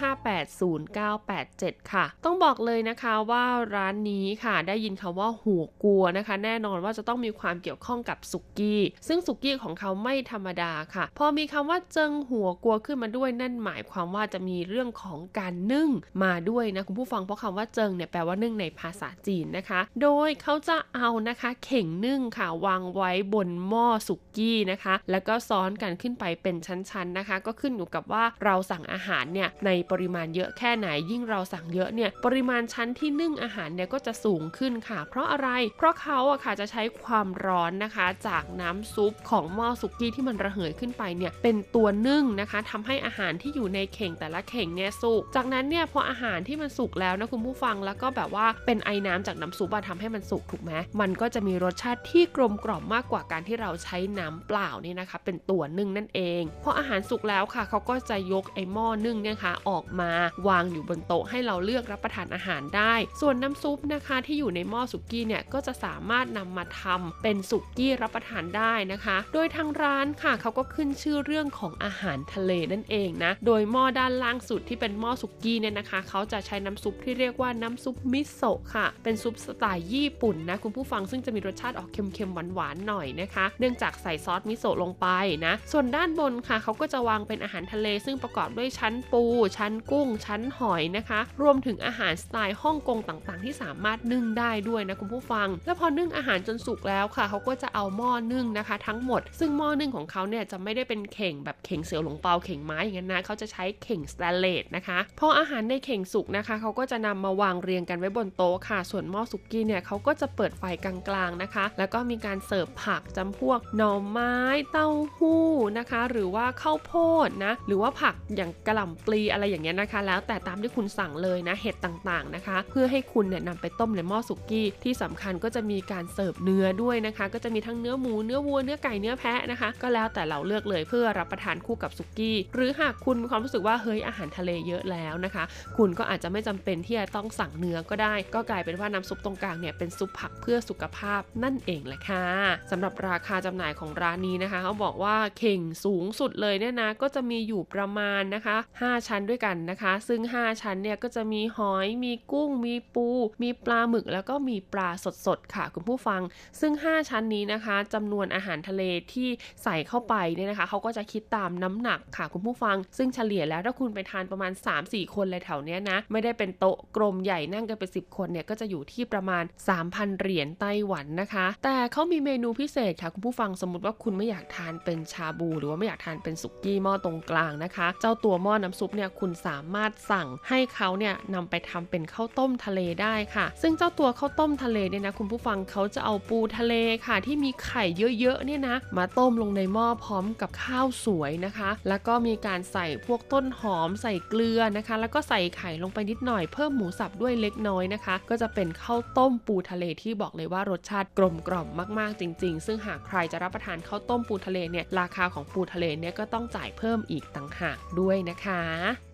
022958087 ค่ะ ต้องบอกเลยนะคะว่าร้านนี้ค่ะได้ยินคำว่าหัวกลัวนะคะ แน่นอนว่าจะต้องมีความเกี่ยวข้องกับสุกี้ ซึ่งสุกกี้ของเขาไม่ธรรมดาค่ะ พอมีคำว่าเจิงหัวกลัวขึ้นมาด้วยนั่นหมายความว่าจะมีเรื่องของการนึ่งมาด้วยนะคุณผู้ฟังเพราะคำว่าเจิงเนี่ยแปลว่านึ่งในภาษาจีนนะคะ โดยเขาจะเอานะคะเข่งนึ่งค่ะวางไว้บนหม้อสุกี้นะคะ แล้วก็ซ้อนกันขึ้นไปเป็นชั้นๆนะคะ ก็ขึ้นอยู่กับว่าเราสั่งอาหารเนี่ยในปริมาณเยอะแค่ไหนยิ่งเราสั่งเยอะเนี่ยปริมาณชั้นที่นึ่งอาหารเนี่ยก็จะสูงขึ้นค่ะ เพราะอะไร เพราะเขาอะค่ะจะใช้ความร้อนนะคะ จากน้ำซุปของหม้อสุกี้ที่มันระเหยขึ้นไปเนี่ยเป็นตัวนึ่งนะคะทำให้อาหารที่อยู่ในเข่งแต่ละเข่งเนี่ยสุก จากนั้นเนี่ยพออาหารที่มันสุกแล้วนะคุณผู้ฟังแล้วก็แบบว่าเป็นไอ้น้ำจากน้ำซุปอะทำให้มันสุกถูกไหมมันก็จะมีรสชาติที่กลมกล่อมมากกว่าการที่เราใช้น้ำเปล่านี่นะคะ เป็นตัวนึ่งนั่นเองพออาหารสุกแล้วค่ะเขาก็จะยกไอหม้อนึ่งเนี่ยค่ะออกมาวางอยู่บนโต๊ะให้เราเลือกรับประทานอาหารได้ ส่วนน้ำซุปนะคะที่อยู่ในหม้อสุกี้เนี่ยก็จะสามารถนำมาทำเป็นสุกี้รับประทานได้นะคะโดยทางร้านค่ะเขาก็ขึ้นชื่อเรื่องของอาหารทะเลนั่นเองนะ โดยหม้อด้านล่างสุดที่เป็นหม้อสุกี้เนี่ยนะคะ เขาจะใช้น้ำซุปที่เรียกว่าน้ำซุปมิโซะค่ะ เป็นซุปสไตล์ญี่ปุ่นนะคุณผู้ฟังซึ่งจะมีรสชาติออกเค็มๆหวานๆหน่อยนะคะ เนื่องจากใส่ซอสมิโซะลงไปนะ ส่วนด้านบนค่ะเขาก็จะวางเป็นอาหารทะเล ซึ่งประกอบด้วยชั้นปู ชั้นกุ้ง ชั้นหอยนะคะ รวมถึงอาหารสไตล์ฮ่องกงต่างๆ ที่สามารถนึ่งได้ด้วยนะคุณผู้ฟัง แล้วพอนึ่งอาหารจนสุกแล้วค่ะ เขาก็จะเอาหม้อนึ่งนะคะ ทั้งหมด ซึ่งหม้อนึ่งของเขาเนี่ยจะไม่ได้เป็นเข่งแบบเข่งเสือหลงเปาเข่งไม้อย่างนั้นนะเขาจะใช้เข่งสแตนเลสนะคะพออาหารในเข่งสุกนะคะเขาก็จะนำมาวางเรียงกันไว้บนโต๊ะค่ะ ส่วนหม้อสุกี้เนี่ยเขาก็จะเปิดไฟกลางๆนะคะ แล้วก็มีการเสิร์ฟผักจำพวกหน่อไม้ เต้าหู้นะคะ หรือว่าข้าวโพดนะหรือว่าผักอย่างกระหล่ำปลีอะไรอย่างเงี้ยนะคะ แล้วแต่ตามที่คุณสั่งเลยนะเห็ดต่างๆนะคะ เพื่อให้คุณเนี่ยนำไปต้มในหม้อสุกี้ที่สำคัญก็จะมีการเสิร์ฟเนื้อด้วยนะคะ ก็จะมีทั้งเนื้อหมูเนื้อวัวเนื้อไก่เนื้อแพะนะคะ ก็แล้วแต่เราเลือกเลยเพื่อรับประทานคู่กับสุกี้ หรือหากคุณมีความรู้สึกว่าเฮ้ยอาหารทะเลเยอะแล้วนะคะ คุณก็อาจจะไม่จำเป็นที่จะต้องสั่งเนื้อก็ได้ ก็กลายเป็นว่าน้ำซุปตรงกลางเนี่ยเป็นซุปผักเพื่อสุขภาพนั่นเองแหละค่ะสำหรับราคาจำหน่ายของร้านนี้นะคะเขาบอกว่าเข่งสูงสุดเลยเนี่ยนะก็จะมีอยู่ประมาณนะคะ 5 ชั้นด้วยกันนะคะ ซึ่ง 5 ชั้นเนี่ยก็จะมีหอยมีกุ้ง มีปู มีปลาหมึก แล้วก็มีปลาสดๆค่ะคุณผู้ฟัง ซึ่ง 5 ชั้นนี้นะคะจำนวนอาหารทะเลที่ใส่เข้าไปเนี่ยนะคะเขาก็จะคิดตามน้ำหนักค่ะคุณผู้ฟัง ซึ่งเฉลี่ยแล้วถ้าคุณไปทานประมาณ 3-4 คนเลยแถวเนี้ยนะ ไม่ได้เป็นโต๊ะกลมใหญ่นั่งกันเป็น10 คนเนี่ยก็จะอยู่ที่ประมาณ 3,000 เหรียญไต้หวันนะคะ แต่เขามีเมนูพิเศษค่ะคุณผู้ฟังสมมติว่าคุณไม่อยากทานเป็นชาบู หรือว่าไม่อยากทานเป็นสุกี้หม้อตรงกลางนะคะ เจ้าตัวหม้อน้ำซุปเนี่ยคุณสามารถสั่งให้เขาเนี่ยนำไปทำเป็นข้าวต้มทะเลได้ค่ะ ซึ่งเจ้าตัวข้าวต้มทะเลเนี่ยนะคุณผู้ฟังเขาจะเอาปูทะเลค่ะ ที่มีไข่เยอะๆเนี่ยนะมาต้มลงในหม้อพร้อมกับข้าวสวยนะคะ แล้วก็มีการใส่พวกต้นหอมใส่เกลือนะคะ แล้วก็ใส่ไข่ลงไปนิดหน่อยเพิ่มหมูสับด้วยเล็กน้อยนะคะ ก็จะเป็นข้าวต้มปูทะเลที่บอกเลยว่ารสชาติกลมกล่อมมากๆจริง ๆ ซึ่งหากใครจะรับประทานข้าวต้มปูทะเลเนี่ยราคาของปูทะเลเนี่ยก็ต้องจ่ายเพิ่มอีกต่างหากด้วยนะคะ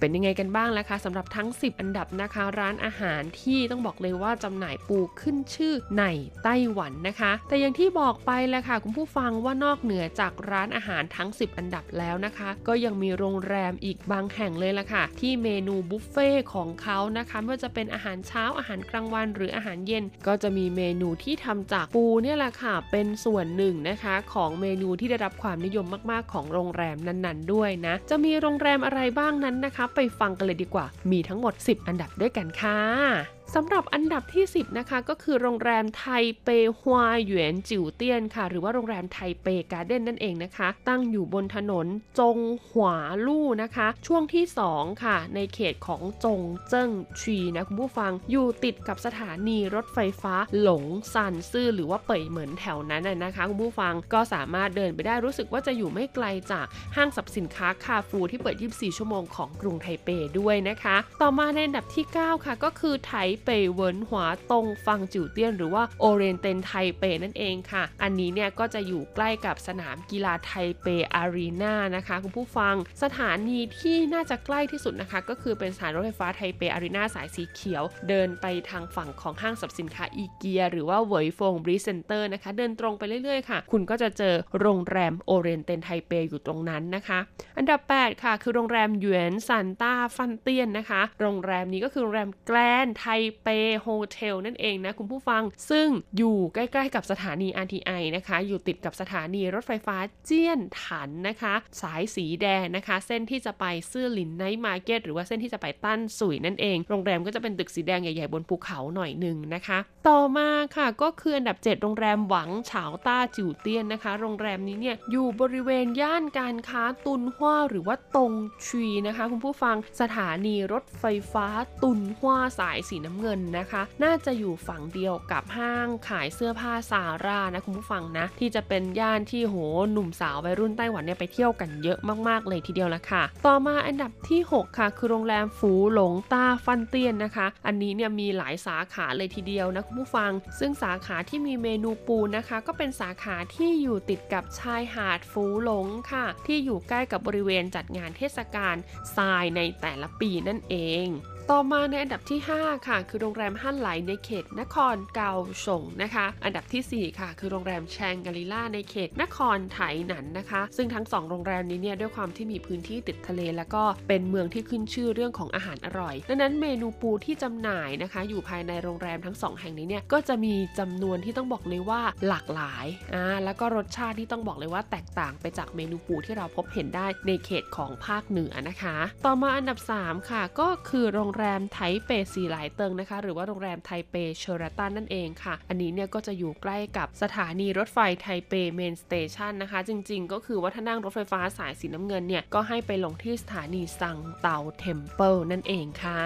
เป็นยังไงกันบ้างล่ะคะสำหรับทั้ง 10 อันดับนะคะ ร้านอาหารที่ต้องบอกเลยว่าจำหน่ายปูขึ้นชื่อในไต้หวันนะคะ แต่อย่างที่บอกไปแหละค่ะคุณผู้ฟังว่านอกเหนือจากร้านอาหารทั้ง 10 อันดับแล้วนะคะ ก็ยังมีโรงแรมอีกบางแห่งเลยล่ะค่ะ ที่เมนูบุฟเฟ่ของเขานะคะไม่ว่าจะเป็นอาหารเช้าอาหารกลางวัน หรืออาหารเย็น ก็จะมีเมนูที่ทำจากปูเนี่ยแหละค่ะ เป็นส่วนหนึ่งนะคะ ของเมนูที่ได้รับความนิยมมาก ๆ ของโรงแรมนั้น ๆ ด้วยนะ จะมีโรงแรมอะไรบ้างนั้นนะคะไปฟังกันเลยดีกว่า มีทั้งหมด 10 อันดับด้วยกันค่ะ สำหรับอันดับที่ 10 นะคะ ก็คือโรงแรมไทเปฮวาหยวนจิ๋วเตี้ยนค่ะ หรือว่าโรงแรมไทเปการ์เด้นนั่นเองนะคะ ตั้งอยู่บนถนนจงหวาลู่นะคะ ช่วงที่ 2 ค่ะ ในเขตของจงเจิ้งชวีนะคุณผู้ฟังอยู่ติดกับสถานีรถไฟฟ้าหลงซันซื่อหรือว่าเป่ยเหมินแถวนั้นนะคะคุณผู้ฟังก็สามารถเดินไปได้รู้สึกว่าจะอยู่ไม่ไกลจากห้างสรรพสินค้าคาร์ฟูร์ที่เปิด 24 ชั่วโมงของกรุงไทเปด้วยนะคะ ต่อมาในอันดับที่ 9 ค่ะ ก็คือไทเปเวินหัวตงฟังจิวเตี้ยน หรือว่า Oriental ไทเปนั่นเองค่ะ อันนี้เนี่ยก็จะอยู่ใกล้กับสนามกีฬาไทเป Arena นะคะ คุณผู้ฟังสถานีที่น่าจะใกล้ที่สุดนะคะ ก็คือเป็นสถานีรถไฟฟ้าไทเป Arena สายสีเขียว เดินไปทางฝั่งของห้างสรรพสินค้าอีเกีย หรือว่าเวยฟง Breeze Center นะคะ เดินตรงไปเรื่อยๆค่ะ คุณก็จะเจอโรงแรม Oriental ไทเปอยู่ตรงนั้นนะคะ อันดับ 8 ค่ะ คือโรงแรมหยวนซันต้าฟันเตียนนะคะ โรงแรมนี้ก็คือโรงแรม Grand Taipei Hotel นั่นเองนะคุณผู้ฟัง ซึ่งอยู่ใกล้ๆกับสถานี RTI นะคะ อยู่ติดกับสถานีรถไฟฟ้าเจี้ยนถันนะคะ สายสีแดงนะคะ เส้นที่จะไปซื่อหลิน Night Market หรือว่าเส้นที่จะไปตั้นสุยนั่นเอง โรงแรมก็จะเป็นตึกสีแดงใหญ่ๆบนภูเขาหน่อยหนึ่งนะคะ ต่อมาค่ะก็คืออันดับ 7 โรงแรมหวังเฉาต้าจิ๋วเตี้ยนนะคะ โรงแรมนี้เนี่ยอยู่บริเวณย่านการค้าตุนฮวาหรือว่าตงชีนะคะ คุณผู้ฟังสถานีรถไฟฟ้าตุนฮวาสายสีน้ำเงินนะคะ น่าจะอยู่ฝั่งเดียวกับห้างขายเสื้อผ้าซาร่านะคุณผู้ฟังนะ ที่จะเป็นย่านที่โหหนุ่มสาววัยรุ่นไต้หวันเนี่ยไปเที่ยวกันเยอะมากๆเลยทีเดียวละค่ะ ต่อมาอันดับที่ 6 ค่ะ คือโรงแรมฝูหลงต้าฟันเตียนนะคะ อันนี้เนี่ยมีหลายสาขาเลยทีเดียวนะคุณผู้ฟัง ซึ่งสาขาที่มีเมนูปูนะคะ ก็เป็นสาขาที่อยู่ติดกับชายหาดฟูหลงค่ะ ที่อยู่ใกล้กับบริเวณจัดงานเทศกาลทรายในแต่ละปีนั่นเอง ต่อมาในอันดับที่ 5 ค่ะ คือโรงแรมฮั่นไหลในเขตนครเกาสงนะคะ อันดับที่ 4 ค่ะ คือโรงแรมแชงกาลิล่าในเขตนครไถหนันนะคะ ซึ่งทั้ง 2 โรงแรมนี้เนี่ยด้วยความที่มีพื้นที่ติดทะเล แล้วก็เป็นเมืองที่ขึ้นชื่อเรื่องของอาหารอร่อย ดังนั้นเมนูปูที่จำหน่ายนะคะ อยู่ภายในโรงแรมทั้ง 2 แห่งนี้เนี่ยก็จะมีจำนวนที่ต้องบอกเลยว่าหลากหลายอ่าแล้วก็รสชาติที่ต้องบอกเลยว่าแตกต่างไปจากเมนูปูที่เราพบเห็นได้ในเขตของภาคเหนือนะคะ ต่อมาอันดับ 3 ค่ะ ก็คือโรงแรมไทเปซีหลายเติงนะคะ หรือว่าโรงแรมไทเป Sheraton นั่นเองค่ะ อันนี้เนี่ยก็จะอยู่ใกล้กับสถานีรถไฟไทเป Main Station นะคะ จริงๆ ก็คือว่าถ้านั่งรถไฟฟ้าสายสีน้ำเงินเนี่ย ก็ให้ไปลงที่สถานี Shandao Temple นั่นเองค่ะ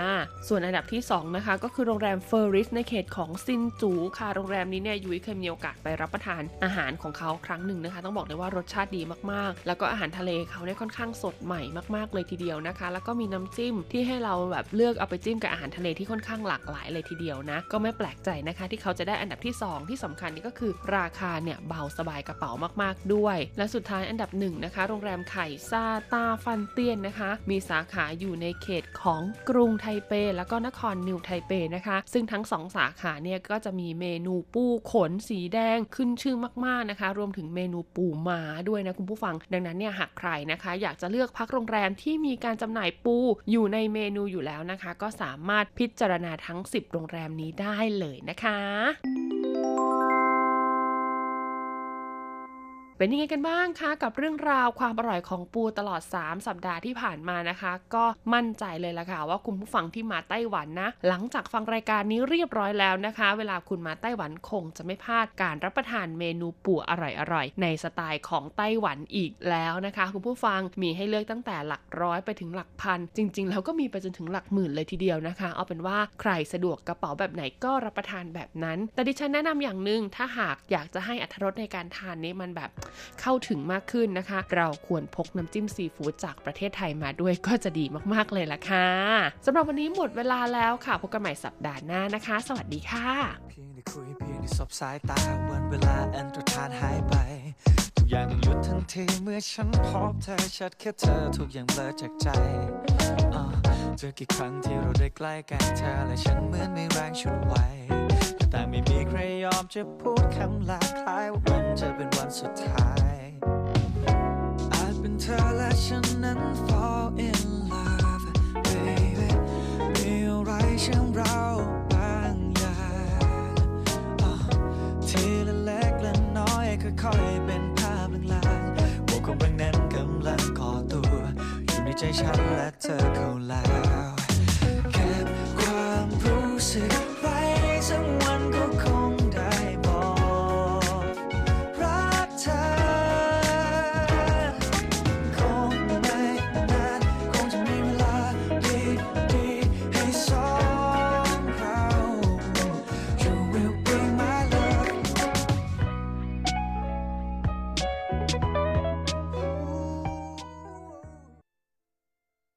ส่วนอันดับที่ 2 นะคะ ก็คือโรงแรมเฟอร์ริสในเขตของซินจูค่ะ โรงแรมนี้เนี่ยยุ้ยเคยมีโอกาสไปรับประทานอาหารของเขาครั้งหนึ่งนะคะ ต้องบอกเลยว่ารสชาติดีมากๆ แล้วก็อาหารทะเลเขาเนี่ยค่อนข้างสดใหม่มากๆเลยทีเดียวนะคะ แล้วก็มีน้ำจิ้มที่ให้เราแบบเลือกเอาไปจิ้มกับอาหารทะเลที่ค่อนข้างหลากหลายเลยทีเดียวนะ ก็ไม่แปลกใจนะคะ ที่เขาจะได้อันดับที่ 2 ที่สำคัญนี่ก็คือราคาเนี่ยเบาสบายกระเป๋ามากๆด้วย และสุดท้ายอันดับหนึ่งนะคะโรงแรมไข่ซาตาฟันเตียนนะคะ มีสาขาอยู่ในเขตของกรุงไทเป แล้วก็นครนิวไทเปนะคะ ซึ่งทั้ง 2 สาขาเนี่ยก็จะมีเมนูปูขนสีแดงขึ้นชื่อมากๆนะคะ รวมถึงเมนูปูม้าด้วยนะคุณผู้ฟัง ดังนั้นเนี่ยหากใครนะคะ อยากจะเลือกพักโรงแรมที่มีการจำหน่ายปูอยู่ในเมนูอยู่แล้วนะคะก็สามารถพิจารณาทั้ง 10 โรงแรมนี้ได้เลยนะคะ เป็นยังไงกันบ้างคะกับเรื่องราวความอร่อยของปูตลอด 3 สัปดาห์ที่ผ่านมานะคะ ก็มั่นใจเลยละค่ะว่าคุณผู้ฟังที่มาไต้หวันนะ หลังจากฟังรายการนี้เรียบร้อยแล้วนะคะ เวลาคุณมาไต้หวันคงจะไม่พลาดการรับประทานเมนูปูอร่อยๆในสไตล์ของไต้หวันอีกแล้วนะคะ คุณผู้ฟังมีให้เลือกตั้งแต่หลักร้อยไปถึงหลักพัน จริง ๆ แล้วก็มีไปจนถึงหลักหมื่นเลยทีเดียวนะคะ เอาเป็นว่าใครสะดวกกระเป๋าแบบไหนก็รับประทานแบบนั้น แต่ดิฉันแนะนำอย่างหนึ่งถ้าหากอยากจะให้อรรถรสในการทานนี้มันแบบเข้าถึงมากขึ้นนะคะ เราควรพกน้ำจิ้มซีฟู้ดจากประเทศไทยมาด้วยก็จะดีมากๆเลยล่ะค่ะสำหรับวันนี้หมดเวลาแล้วค่ะพบกันใหม่สัปดาห์หน้านะคะ สวัสดีค่ะเพียงได้คุยเพียงได้สบสายตาวันเวลาอันตรธานหายไปทุกอย่างหยุดทันทีเมื่อฉันพบเธอชัดแค่เธอทุกอย่างเบลอจากใจเจอกี่ครั้งที่เราได้ใกล้กันเธอและฉันเหมือนไม่แรงชุดไหว แต่ไม่มีใครยอมจะพูดคำลาคล้ายว่ามันจะเป็นวันสุดท้าย อาจเป็นเธอและฉันนั้น fall in love baby มีอะไรเชื่อมเราบางอย่างทีละเล็กละน้อยค่อยๆเป็นภาพลางๆโบกของบางแนั้นกำลังก่อตัว อยู่ในใจฉันและเธอเขาแล้ว